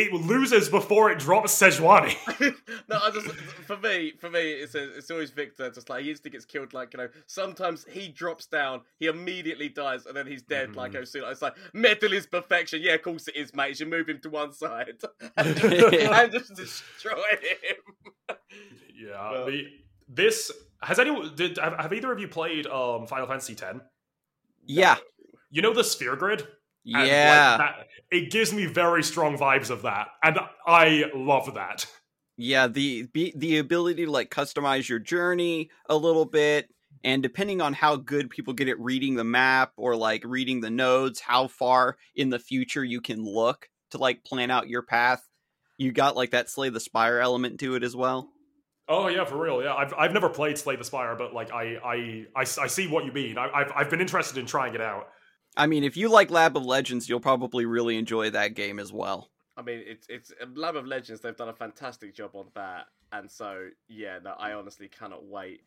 It loses before it drops Sejuani. <laughs> no, I just for me, for me, it's a, it's always Viktor. Just like he instantly gets killed. Like you know, sometimes he drops down, he immediately dies, and then he's dead. Like Mhm. oh, soon. It's like metal is perfection. Yeah, of course it is, mate. You move him to one side and <laughs> just, <laughs> and just destroy him. yeah. Well- the, this has anyone did have, have either of you played um Final Fantasy X? yeah, You know the sphere grid. And, like, yeah. that- it gives me very strong vibes of that, and I love that. Yeah, the the ability to like customize your journey a little bit, and depending on how good people get at reading the map or like reading the nodes, how far in the future you can look to like plan out your path. You got like that slay the spire element to it as well. Oh yeah, for real. Yeah, I've I've never played Slay the Spire, but like I I I, I see what you mean. I, I've I've been interested in trying it out. I mean, if you like Lab of Legends, you'll probably really enjoy that game as well. I mean, it's it's uh, Lab of Legends. They've done a fantastic job on that, and so yeah, no, I honestly cannot wait.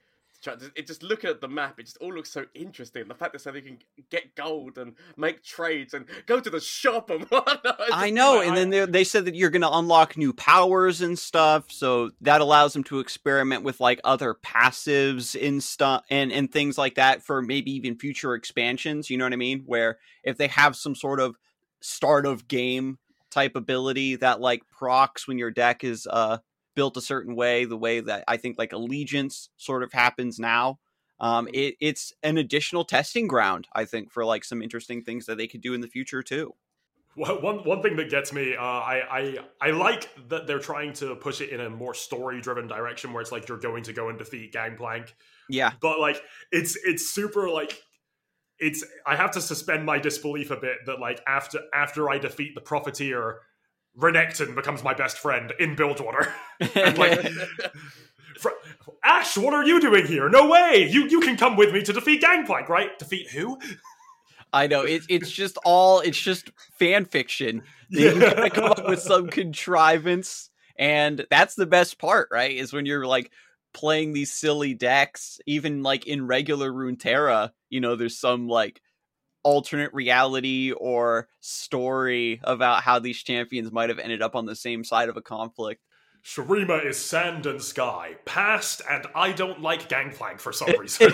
It just looking at the map, it just all looks so interesting. The fact that so they can get gold and make trades and go to the shop and <laughs> whatnot. I know, like, and then they, they said that you're going to unlock new powers and stuff, so that allows them to experiment with like other passives and stuff and and things like that for maybe even future expansions. You know what I mean? Where if they have some sort of start of game type ability that like procs when your deck is uh built a certain way, the way that I think like allegiance sort of happens now. Um, it, it's an additional testing ground, I think, for like some interesting things that they could do in the future too. One one one thing that gets me, uh, I I I like that they're trying to push it in a more story driven direction, where it's like you're going to go and defeat Gangplank, Yeah, but like it's it's super like it's I have to suspend my disbelief a bit that like after after I defeat the profiteer, Renekton becomes my best friend in Bilgewater. <laughs> Like, Ash, what are you doing here? No way! You you can come with me to defeat Gangplank, right? Defeat who? I know it, it's just all it's just fan fiction. You <laughs> gotta come up with some contrivance, and that's the best part, right? Is when you're like playing these silly decks, even like in regular Runeterra, you know, there's some like alternate reality or story about how these champions might have ended up on the same side of a conflict. Shurima is sand and sky, past, and I don't like Gangplank for some <laughs> reason.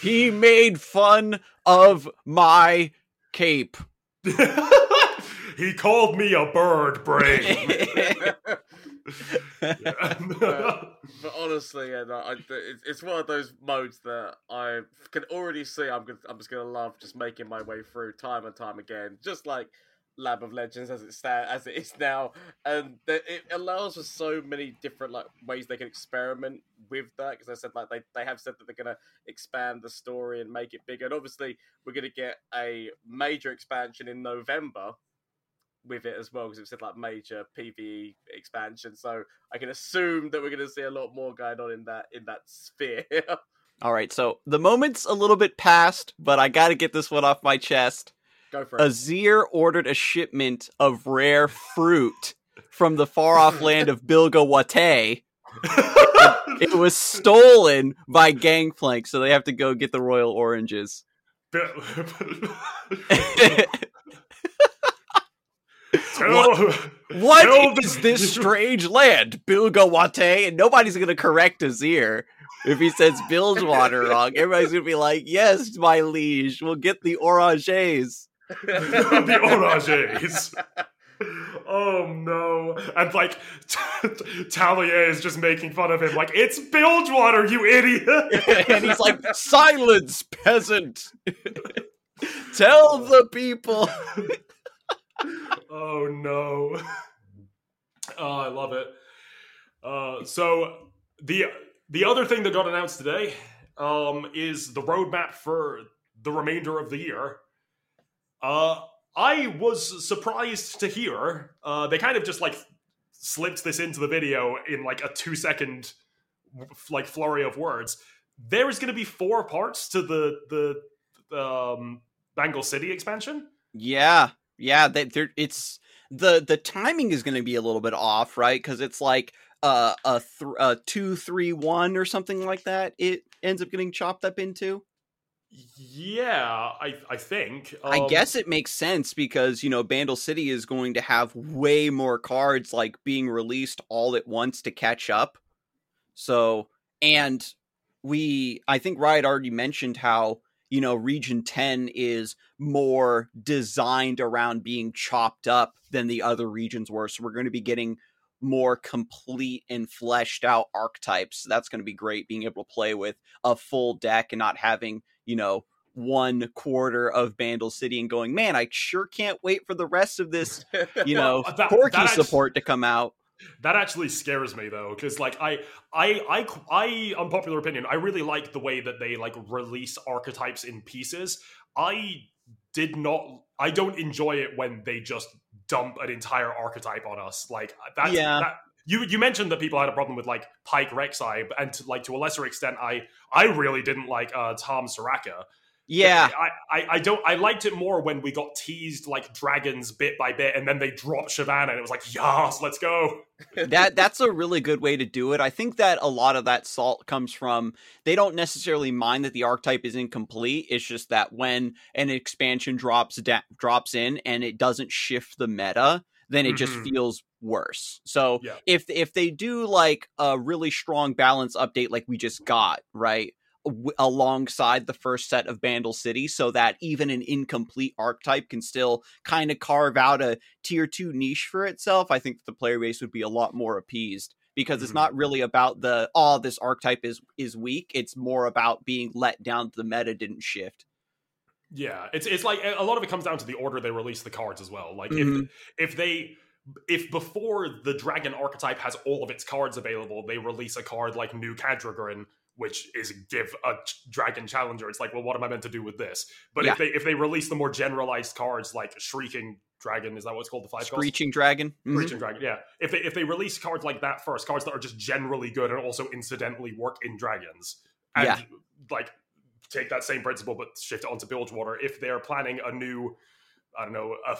he made fun of my cape. <laughs> he called me a bird brain. <laughs> <laughs> but, but honestly, yeah, no, I, it's, one of those modes that I can already see. I'm gonna, I'm just gonna love just making my way through time and time again, just like Lab of Legends as it stand as it is now, and it allows for so many different like ways they can experiment with that. Because I said like they they have said that they're gonna expand the story and make it bigger, and obviously we're gonna get a major expansion in November with it as well because it said like major PVE expansion. So I can assume that we're going to see a lot more going on in that in that sphere. <laughs> All right, so the moment's a little bit past, but I got to get this one off my chest. Go for it. Azir ordered a shipment of rare fruit from the far off <laughs> land of Bilgawate. it was stolen by Gangplank, so they have to go get the royal oranges. <laughs> Tell- What Tell is the- this strange land, Bilgawate? And nobody's gonna correct Azir if he says Bilgewater wrong. Everybody's gonna be like, "Yes, my liege, we'll get the oranges." <laughs> the oranges. Oh no! And like, Taliyah is just making fun of him, like it's Bilgewater, you idiot. <laughs> and he's like, "Silence, peasant! Tell the people." <laughs> oh no! <laughs> Oh, I love it. Uh, so the the other thing that got announced today um, is the roadmap for the remainder of the year. Uh, I was surprised to hear uh, they kind of just like slipped this into the video in like a two second like flurry of words. There is going to be four parts to the the um, City expansion. Yeah, yeah. That there, it's the the timing is going to be a little bit off, right? Because it's like uh, a th- a two three one or something like that. It ends up getting chopped up into. Yeah, I I think. I Um, guess it makes sense because you know Bandle City is going to have way more cards like being released all at once to catch up. So and we I think Riot already mentioned how you know Region 10 is more designed around being chopped up than the other regions were. So we're going to be getting more complete and fleshed out archetypes. That's going to be great being able to play with a full deck and not having, you know, one quarter of Bandle City and going, man, I sure can't wait for the rest of this, <laughs> you know, Well, that- Corki support to come out. That actually scares me though, because like I, I, I, I, unpopular opinion, I really like the way that they like release archetypes in pieces. I did not, I don't enjoy it when they just dump an entire archetype on us. Like that's Yeah. that. You you mentioned that people had a problem with like Pike Rek'Sai, and to, like to a lesser extent, I I really didn't like uh, Tahm Soraka. Yeah. I, I, I don't I liked it more when we got teased like dragons bit by bit, and then they dropped Shyvana, and it was like, yes, let's go. <laughs> that that's a really good way to do it. I think that a lot of that salt comes from they don't necessarily mind that the archetype is incomplete. It's just that when an expansion drops da- drops in and it doesn't shift the meta, then it just Mhm. feels worse. So Yeah. if if they do like a really strong balance update like we just got, right? W- alongside the first set of Bandle City so that even an incomplete archetype can still kind of carve out a tier 2 niche for itself, I think the player base would be a lot more appeased because it's Mhm. not really about the oh this archetype is is weak, it's more about being let down the meta didn't shift. Yeah, it's it's like a lot of it comes down to the order they release the cards as well. Like Mhm. if if they if before the dragon archetype has all of its cards available, they release a card like New Cadragrin, which is give a dragon challenger. It's like, well, what am I meant to do with this? But Yeah. if they if they release the more generalized cards like Shrieking Dragon, is that what it's called? The five? Screeching Dragon. Mhm. Screeching Dragon, yeah. If they if they release cards like that first, cards that are just generally good and also incidentally work in dragons, and Yeah. like take that same principle but shift it onto Bilgewater. If they're planning a new, I don't know, a, a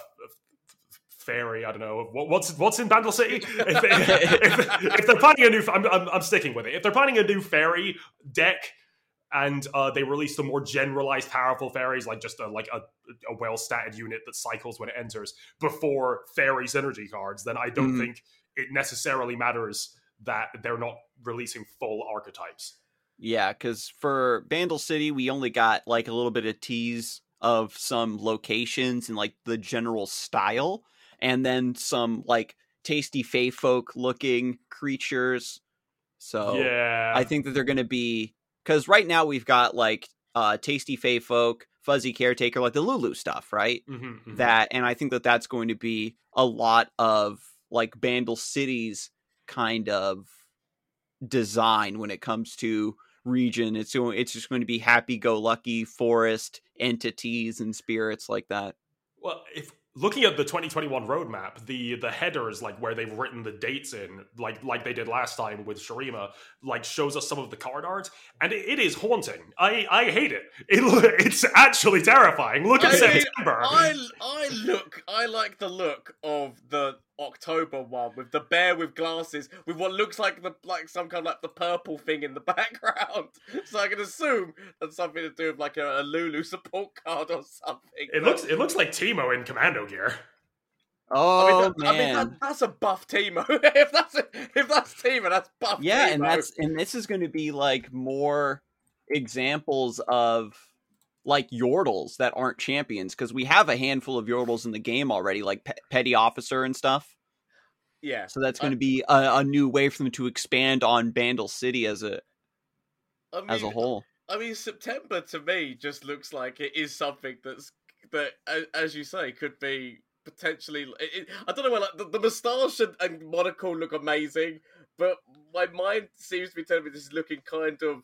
fairy, I don't know what, what's what's in Bandle City. <laughs> If, if, if they're planning a new, I'm, I'm I'm sticking with it. If they're planning a new fairy deck. And uh, they release the more generalized, powerful fairies, like just a like a, a well-statted unit that cycles when it enters before fairy synergy cards, then I don't Mhm. think it necessarily matters that they're not releasing full archetypes. Yeah, because for Bandle City, we only got like a little bit of tease of some locations and like the general style, and then some like tasty Faefolk looking creatures. So yeah, I think that they're going to be because right now we've got like uh tasty Faefolk, fuzzy caretaker, like the Lulu stuff, right? Mhm, mhm. that and i think that that's going to be a lot of like bandle city's kind of design when it comes to region it's it's just going to be happy go lucky forest entities and spirits like that Well, if looking at the 2021 roadmap, the the headers like where they've written the dates in, like like they did last time with Shurima, like shows us some of the card art, and it, it is haunting. I I hate it. It <laughs> it's actually terrifying. Look at I mean, September. I I look I like the look of the October one with the bear with glasses with what looks like the like some kind of like the purple thing in the <laughs> background. So I can assume that's something to do with like a, a Lulu support card or something. It looks it looks like Teemo in commando gear. Oh, I oh mean, that, man I mean that, that's a buff Teemo. <laughs> if that's a, if that's Teemo, that's buff. yeah and that's and this is going to be like more examples of like yordles that aren't champions because we have a handful of yordles in the game already like Pe- petty officer and stuff yeah. So that's going to be a, a new way for them to expand on Bandle City as a I mean, as a whole. I mean, September to me just looks like it is something that's that, as you say, could be potentially. It, I don't know. Where, like the, the moustache and, and monocle look amazing, but my mind seems to be telling me this is looking kind of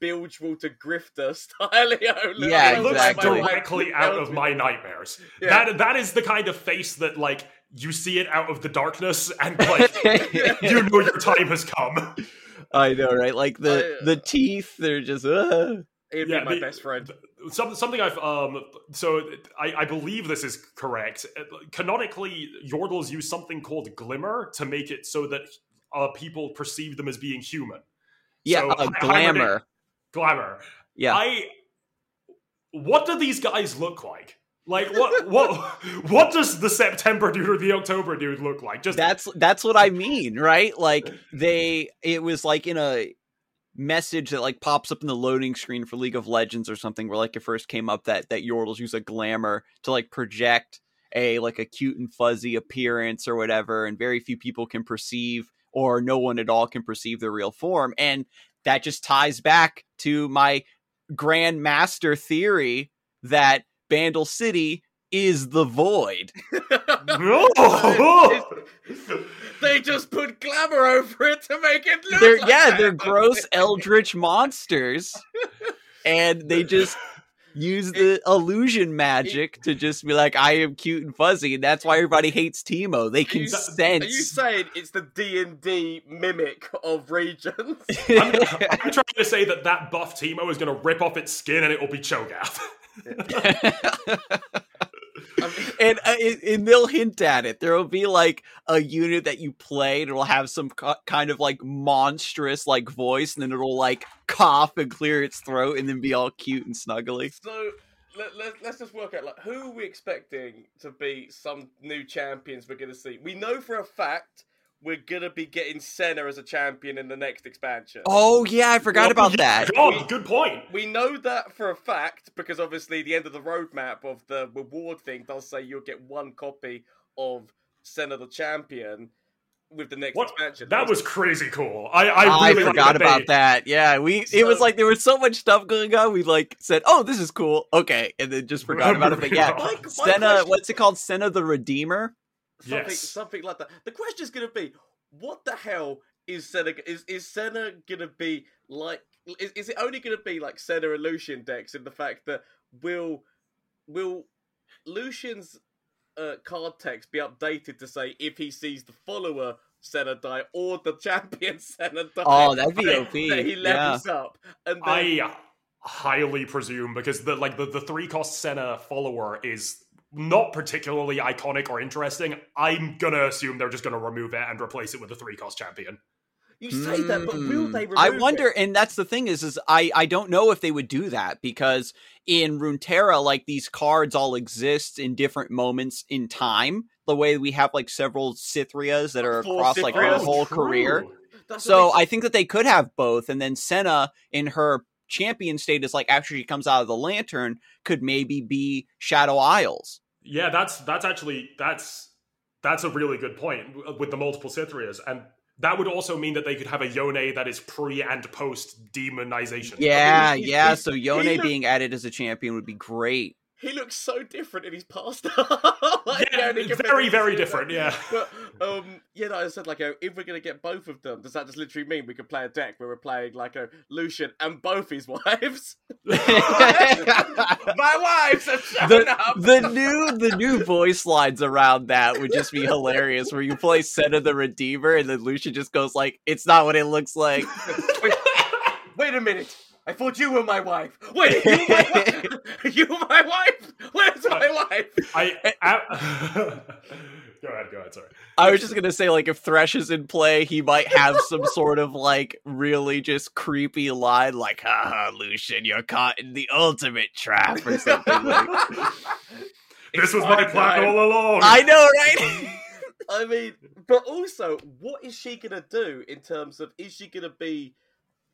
Bilgewater grifter <laughs> style. Yeah, it looks exactly. directly out of my nightmares. Yeah. That that is the kind of face that like you see it out of the darkness and like <laughs> you know your time has come. I know, right? Like the I- the teeth, they're just. Uh. He'd Yeah, be my the- best friend. Some, something I've um so I, I believe this is correct. Canonically, Yordles use something called glimmer to make it so that uh, people perceive them as being human. Yeah, So, uh, hy- glamour. Glamour. Yeah, I. What do these guys look like? Like what what <laughs> what does the September dude or the October dude look like? Just that's that's what I mean, right? Like they, it was like in a message that like pops up in the loading screen for League of Legends or something, where like it first came up that that Yordles use a glamour to like project a like a cute and fuzzy appearance or whatever, and very few people can perceive or no one at all can perceive the real form, and that just ties back to my grandmaster theory that Bandle City is the void. no. <laughs> <laughs> they just put glamour over it to make it look. they're like yeah, that. they're gross <laughs> eldritch monsters, and they just use the illusion magic to just be like, "I am cute and fuzzy," and that's why everybody hates Teemo. They can you- sense. Are you saying it's the D and D mimic of regions? <laughs> I'm, I'm trying to say that that buff Teemo is going to rip off its skin and it will be Cho'Gath. <laughs> <laughs> <laughs> And, uh, and they'll hint at it. There will be like a unit that you play, and it'll have some co- kind of like monstrous like voice, and then it'll like cough and clear its throat, and then be all cute and snuggly. so let, let, let's just work out like who are we expecting to be some new champions we're going to see. We know for a fact we're going to be getting Senna as a champion in the next expansion. Oh yeah, I forgot about that. God, good point. We know that for a fact because obviously the end of the roadmap of the reward thing does say you'll get one copy of Senna the champion with the next What? expansion. That was crazy cool. I I, I, really like forgot that about that. Yeah, we it was like there was so much stuff going on. We like said, "Oh, this is cool." Okay, and then just forgot about it. But yeah, <laughs> My- my Senna, question- what's it called? Senna the Redeemer. Something, Yes. something like that. The question is going to be, what the hell is Senna? Is is Senna going to be like is, is it only going to be like Senna and Lucian decks in the fact that will will Lucian's uh, card text be updated to say if he sees the follower Senna die or the <laughs> champion Senna die? Oh, that'd be that, OP. that he levels up, and then, I highly presume because the like the, the three cost Senna follower is not particularly iconic or interesting. I'm gonna assume they're just gonna remove it and replace it with a three cost champion. you say that, but will Hmm. they? Remove I wonder, It? and that's the thing is, is I I don't know if they would do that because in Runeterra, like these cards all exist in different moments in time. The way we have like several Cithrias that are Four across like her Cithrias. whole true. career. That's So what I think that they could have both, and then Senna in her champion status, like after she comes out of the Lantern, could maybe be Shadow Isles. Yeah, that's that's actually that's that's a really good point with the multiple Cithrias, and that would also mean that they could have a Yone that is pre and post demonization. Yeah, he's- yeah. he's- So Yone look- being added as a champion would be great. he looks so different in his past. Like, <laughs> Yeah, very, very Senna. different, yeah. But um, yeah, no, I said like, uh, if we're gonna get both of them, does that just literally mean we could play a deck where we're playing like a Lucian and both his <laughs> wives? <laughs> My wives have shown the, up. the new the new voice lines around that would just be hilarious where you play Set of the Redeemer and then Lucian just goes like it's not what it looks like wait, wait a minute. I thought you were my wife. Wait, you my wife? <laughs> you my wife? Where's my wife? I, I go ahead, go ahead. Sorry. I was just gonna say like if Thresh is in play he might have some <laughs> sort of like really just creepy line like haha Lucian you're caught in the ultimate trap or something like <laughs> This was my my plan time. all along. I know right <laughs> I mean, but also, what is she gonna do in terms of is she gonna be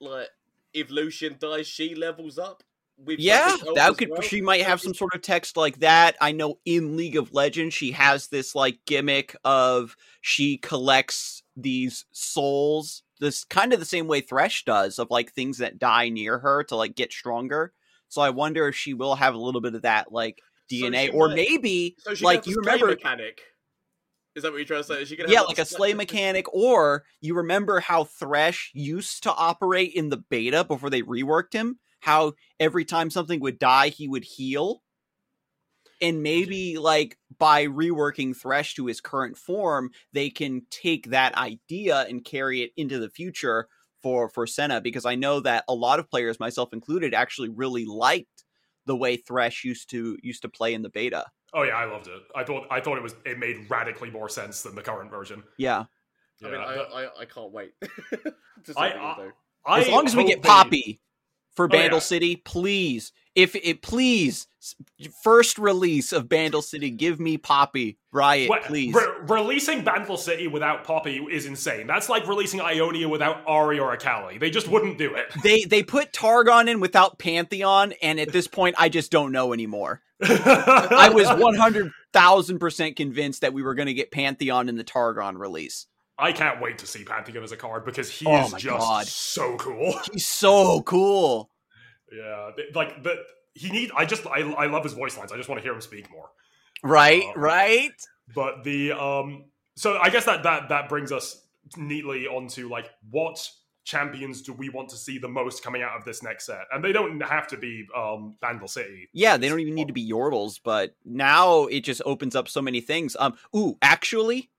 like if Lucian dies, she levels up? Yeah, that could. well? She might have some sort of text like that. I know in League of Legends, she has this like gimmick of she collects these souls, this kind of the same way Thresh does, of like things that die near her to like get stronger. So I wonder if she will have a little bit of that like DNA, she or might- maybe So like you remember mechanic. Is that what you're trying to say? Is she gonna yeah, like a slay mechanic, or you remember how Thresh used to operate in the beta before they reworked him? How every time something would die, he would heal. And maybe like by reworking Thresh to his current form, they can take that idea and carry it into the future for for Senna because I know that a lot of players, myself included, actually really liked the way Thresh used to used to play in the beta. Oh yeah, I loved it. I thought I thought it was it made radically more sense than the current version. Yeah. Yeah, I mean, I, I, I can't wait <laughs> to I- I- as long as we get they- Poppy for Oh, Bandle yeah. City, please. If it please, first release of Bandle City, give me Poppy Riot, What- please. re- releasing Bandle City without Poppy is insane. That's like releasing Ionia without Ahri or Akali. They just wouldn't do it. they they put Targon in without Pantheon, and at this point, I just don't know anymore. I was <laughs> one hundred thousand percent convinced that we were going to get Pantheon in the Targon release. I can't wait to see Pantheon as a card because he Oh is just God. so cool. <laughs> He's so cool. Yeah, like the he need. I just I I love his voice lines. I just want to hear him speak more. Right, Oh. right. But the um, so I guess that that that brings us neatly onto like what champions do we want to see the most coming out of this next set? And they don't have to be um Bandle City. Yeah, they don't even need to be Yordles, but now it just opens up so many things. Um, ooh, actually,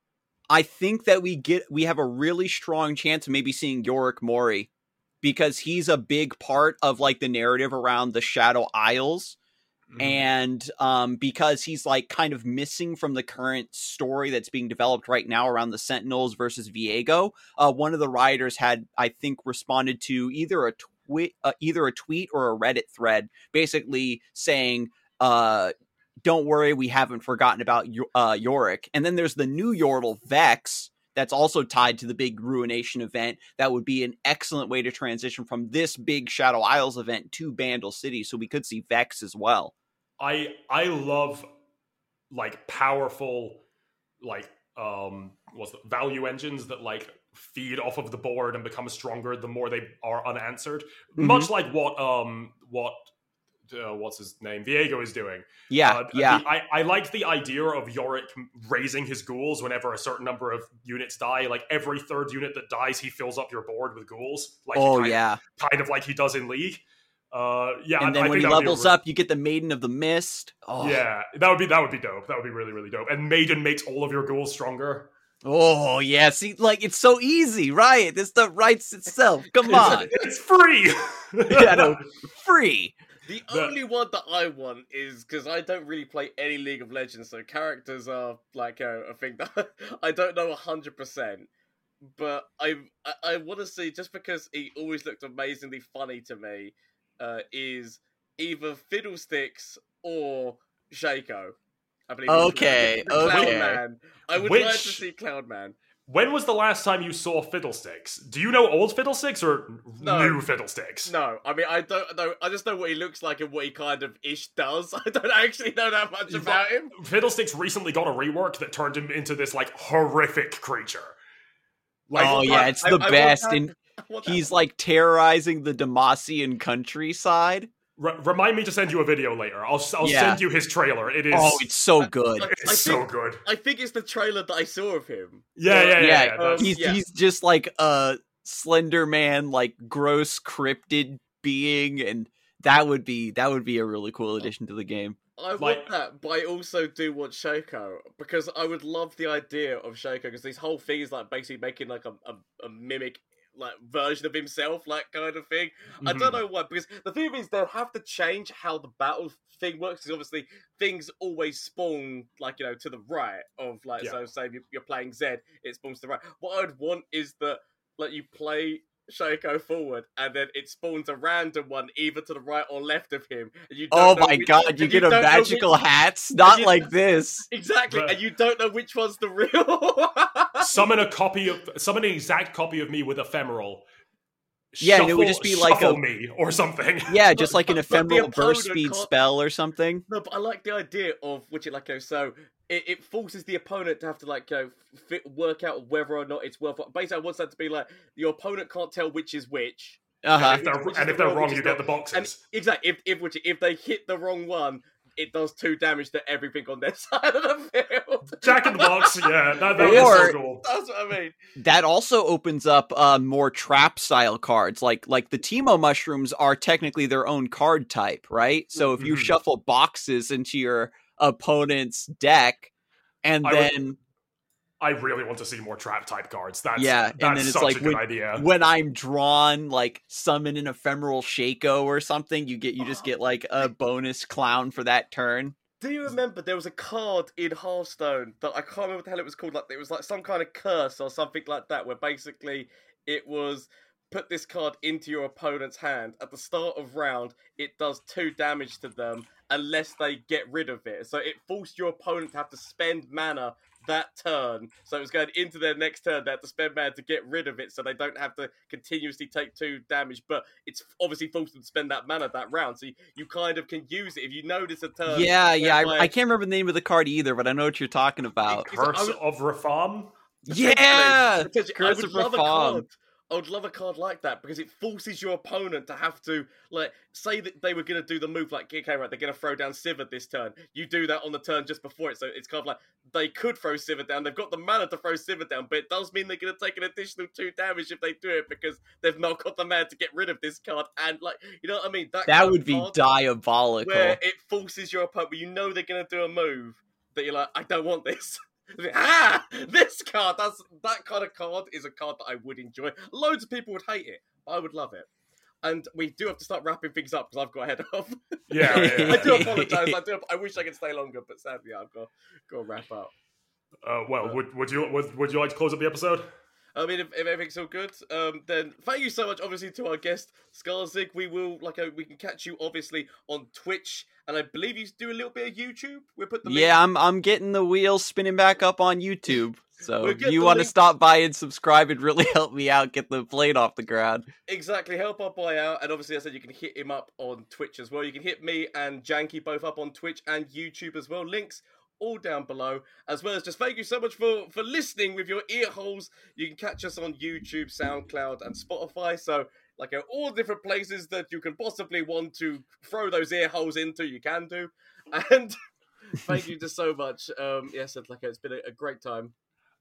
I think that we get we have a really strong chance of maybe seeing Yorick Mori because he's a big part of like the narrative around the Shadow Isles, Mhm. and um, because he's like kind of missing from the current story that's being developed right now around the Sentinels versus Viego. Uh, one of the writers had, I think, responded to either a tweet, uh, either a tweet or a Reddit thread, basically saying, uh, "Don't worry, we haven't forgotten about uh, Yorick." And then there's the new Yordle Vex. That's also tied to the big Ruination event. That would be an excellent way to transition from this big Shadow Isles event to Bandle City. So we could see Vex as well. I I love like powerful like um what's the value engines that like feed off of the board and become stronger the more they are unanswered. Mhm. Much like what um what uh, what's his name, Viego is doing. Yeah, Uh, yeah. the- I, I like the idea of Yorick raising his ghouls whenever a certain number of units die. Like every third unit that dies, he fills up your board with ghouls. Like oh kind, yeah. kind of like he does in League. Uh, yeah, and I- then I when think he that would be a levels up, you get the Maiden of the Mist. Oh, Yeah, that would be that would be dope. That would be really really dope. And Maiden makes all of your ghouls stronger. Oh yeah. See, like it's so easy, right? This stuff writes itself. Come on, It's free. <laughs> yeah, no, <laughs> free. The <laughs> The- only one that I want is because I don't really play any League of Legends, so characters are like a, a thing that <laughs> I don't know hundred percent. But I I, I want to see just because he always looked amazingly funny to me, uh, is either Fiddlesticks or Shaco. I believe. it's Okay, Cloud okay. Man. I would like to see Cloud Man. When was the last time you saw Fiddlesticks? Do you know old Fiddlesticks or No. new Fiddlesticks? No, I mean I don't know. I just know what he looks like and what he kind of ish does. <laughs> I don't actually know that much You've about him. Fiddlesticks recently got a rework that turned him into this like horrific creature. Like, oh yeah, I- it's I- the I want best, that- and I want he's like terrorizing the Demacian countryside. Re- remind me to send you a video later. I'll I'll Yeah. send you his trailer. It is Oh, it's so I- good. I- it's I so think- good. I think it's the trailer that I saw of him. Yeah, yeah, yeah. Yeah, yeah, that's- um, he's yeah. he's just like a Slender Man, like gross cryptid being, and that would be that would be a really cool addition to the game. I Like- want that, but I also do want Shaco because I would love the idea of Shaco because this whole thing is like basically making like a, a, a mimic like version of himself, like kind of thing. I don't Mhm. know why because the thing is they'll have to change how the battle thing works because obviously things always spawn like you know to the right of like Yeah. so say you- you're playing Zed, it spawns to the right. What I'd want is that like you play Shaco forward, and then it spawns a random one either to the right or left of him. And you don't Oh my which- god, you get a don't which- magical hats, not you- like this. Exactly, But- and you don't know which one's the real. <laughs> summon a copy of summon an exact copy of me with ephemeral. Yeah, and it would just be like a- shuffle me or something. <laughs> Yeah, just like an but- <laughs> but the ephemeral burst speed can't- spell or something. no, but I like the idea of which it like go so it, it forces the opponent to have to like go fit, work out whether or not it's worth. Basically, I want that to be like your opponent can't tell which is which. Uh huh. And if they're, and if they're wrong, you get the not. boxes. And exactly, if if which if they hit the wrong one, it does two damage to everything on their <laughs> side of the field. Jack in the box, yeah, that, that Or- so cool. That's what I mean. That also opens up uh, more trap style cards. Like like the Teemo mushrooms are technically their own card type, right? So if you Mhm. shuffle boxes into your opponent's deck, and I would- then I really want to see more trap type cards. That's Yeah, and that's then it's such like a good when- idea. when I'm drawn, like summon an ephemeral Shaco or something, you get you just ah, get like a bonus clown for that turn. Do you remember there was a card in Hearthstone that I can't remember what the hell it was called? Like it was like some kind of curse or something like that, where basically it was put this card into your opponent's hand at the start of round. It does two damage to them unless they get rid of it. So it forced your opponent to have to spend mana that turn. So it was going into their next turn. They had to spend mana to get rid of it, so they don't have to continuously take two damage. But it's obviously forced them to spend that mana that round. So you, you kind of can use it if you notice a turn. yeah, yeah. I, I can't remember the name of the card either, but I know what you're talking about. It's- I Curse would- of Rafaam. Yeah, Potentially, Curse I would of love a Reform. I would love a card like that because it forces your opponent to have to like say that they were going to do the move like okay right they're going to throw down Sivir this turn. You do that on the turn just before it, so it's kind of like they could throw Sivir down. They've got the mana to throw Sivir down, but it does mean they're going to take an additional two damage if they do it because they've not got the mana to get rid of this card. And like you know what I mean? that of would be diabolical. where it forces your opponent, but you know they're going to do a move that you're like, I don't want this. <laughs> <laughs> ah, this card. That's that kind of card is a card that I would enjoy. Loads of people would hate it. but I would love it. And we do have to start wrapping things up because I've got ahead of. <laughs> Yeah, yeah. I do apologise. I do. I wish I could stay longer, but sadly, I've got got to wrap up. Uh, well, would would you would, would you like to close up the episode? I mean, if, if everything's all good, um, then thank you so much, obviously, to our guest Scarzig. We will like uh, we can catch you obviously on Twitch, and I believe you do a little bit of YouTube. We'll put the link yeah, I'm I'm getting the wheels spinning back up on YouTube. <laughs> So We'll if you want to stop by and subscribe, it'd really <laughs> help me out get the plane off the ground. Exactly, help our boy out, and obviously, I said you can hit him up on Twitch as well. You can hit me and Jankie both up on Twitch and YouTube as well. Links all down below, as well as just thank you so much for for listening with your ear holes. You can catch us on YouTube, SoundCloud, and Spotify. So, like all different places that you can possibly want to throw those ear holes into. You can do, <laughs> and thank you just so much. Um, yes, it's like it's been a, a great time.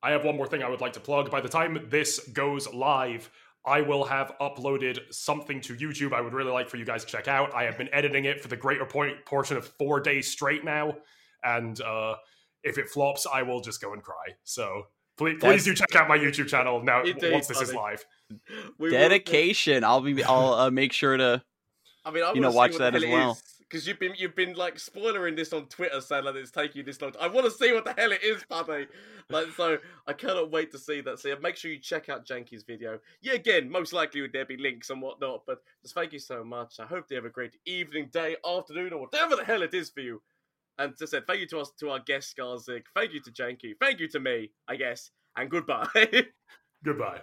I have one more thing I would like to plug. By the time this goes live, I will have uploaded something to YouTube I would really like for you guys to check out. I have been editing it for the greater point portion of four days straight now, and uh, if it flops, I will just go and cry. So please, please do check out my YouTube channel now once this is live. <laughs> We Dedication. I'll be. I'll uh, make sure to. I mean, I you know, watch that as well. Because you've been you've been like spoilering this on Twitter, saying that it's taking you this long. I want to see what the hell it is, buddy. Like, so I cannot wait to see that. So yeah, make sure you check out Jankie's video. Yeah, again, most likely would there'll be links and whatnot. But just thank you so much. I hope you have a great evening, day, afternoon, or whatever the hell it is for you. And to say thank you to us to our guest Scarzig. Thank you to Jankie. Thank you to me, I guess. And goodbye. <laughs> Goodbye.